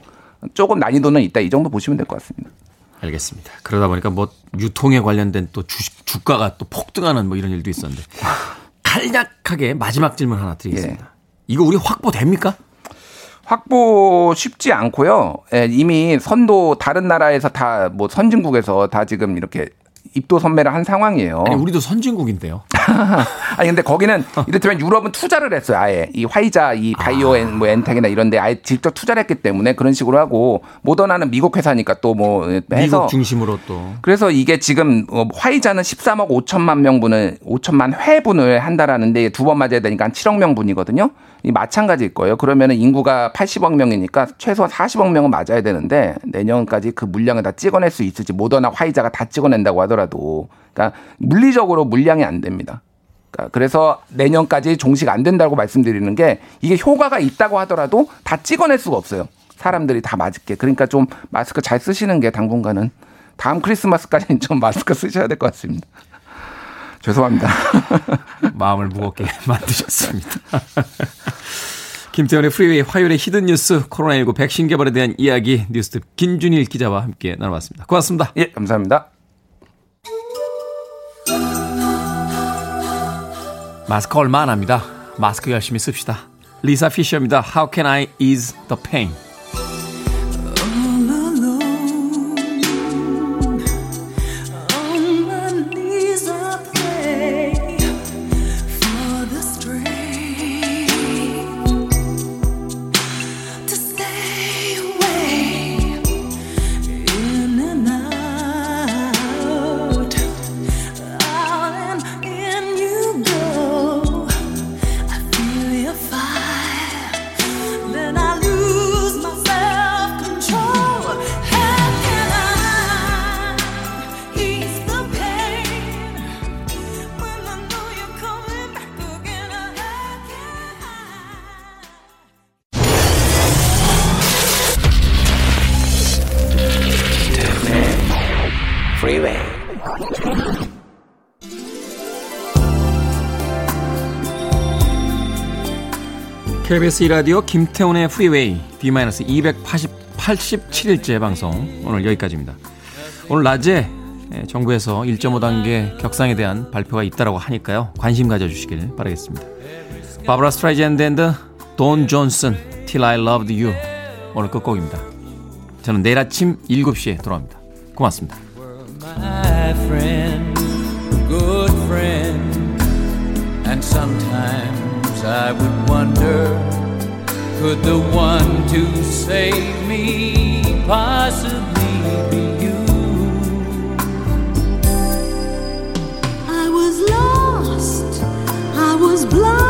조금 난이도는 있다. 이 정도 보시면 될 것 같습니다. 알겠습니다. 그러다 보니까 뭐 유통에 관련된 또 주식 주가가 또 폭등하는 뭐 이런 일도 있었는데 간략하게 마지막 질문 하나 드리겠습니다. 예. 이거 우리 확보됩니까? 확보 쉽지 않고요. 예, 이미 선도 다른 나라에서 다 뭐 선진국에서 다 지금 이렇게 입도 선매를 한 상황이에요. 아니 우리도 선진국인데요. 아니 근데 거기는 이를테면 유럽은 투자를 했어요. 아예 이 화이자, 이 바이오 아. 뭐 엔텍이나 이런데 아예 직접 투자를 했기 때문에 그런 식으로 하고 모더나는 미국 회사니까 또 뭐 해서 미국 중심으로 또 그래서 이게 지금 어, 화이자는 13억 5천만 명분을 5천만 회분을 한다라는데 두 번 맞아야 되니까 한 7억 명분이거든요. 이 마찬가지일 거예요. 그러면은 인구가 80억 명이니까 최소한 40억 명은 맞아야 되는데 내년까지 그 물량을 다 찍어낼 수 있을지 모더나 화이자가 다 찍어낸다고 하더라도 그러니까 물리적으로 물량이 안 됩니다. 그러니까 그래서 내년까지 종식 안 된다고 말씀드리는 게 이게 효과가 있다고 하더라도 다 찍어낼 수가 없어요. 사람들이 다 맞을게. 그러니까 좀 마스크 잘 쓰시는 게 당분간은 다음 크리스마스까지는 좀 마스크 쓰셔야 될 것 같습니다. 죄송합니다. 마음을 무겁게 만드셨습니다. 김태원의 프리웨이 화요일의 hidden 뉴스 코로나19 백신 개발에 대한 이야기 뉴스톱 김준일 기자와 함께 나눠봤습니다. 고맙습니다. 예, 감사합니다. 마스크 얼마 안 합니다. 마스크 열심히 씁시다. 리사 피셔입니다. How can I ease the pain? KBS 2라디오 김태훈의 프리웨이 D-288 87일째 방송 오늘 여기까지입니다. 오늘 낮에 예, 정부에서 1.5단계 격상에 대한 발표가 있다라고 하니까요. 관심 가져주시길 바라겠습니다. 바브라 스트라이젠드 돈 존슨 Till I Loved You 오늘 끝곡입니다. 저는 내일 아침 7시에 돌아옵니다. 고맙습니다. And sometimes I would wonder Could the one to save me possibly be you? I was lost, I was blind.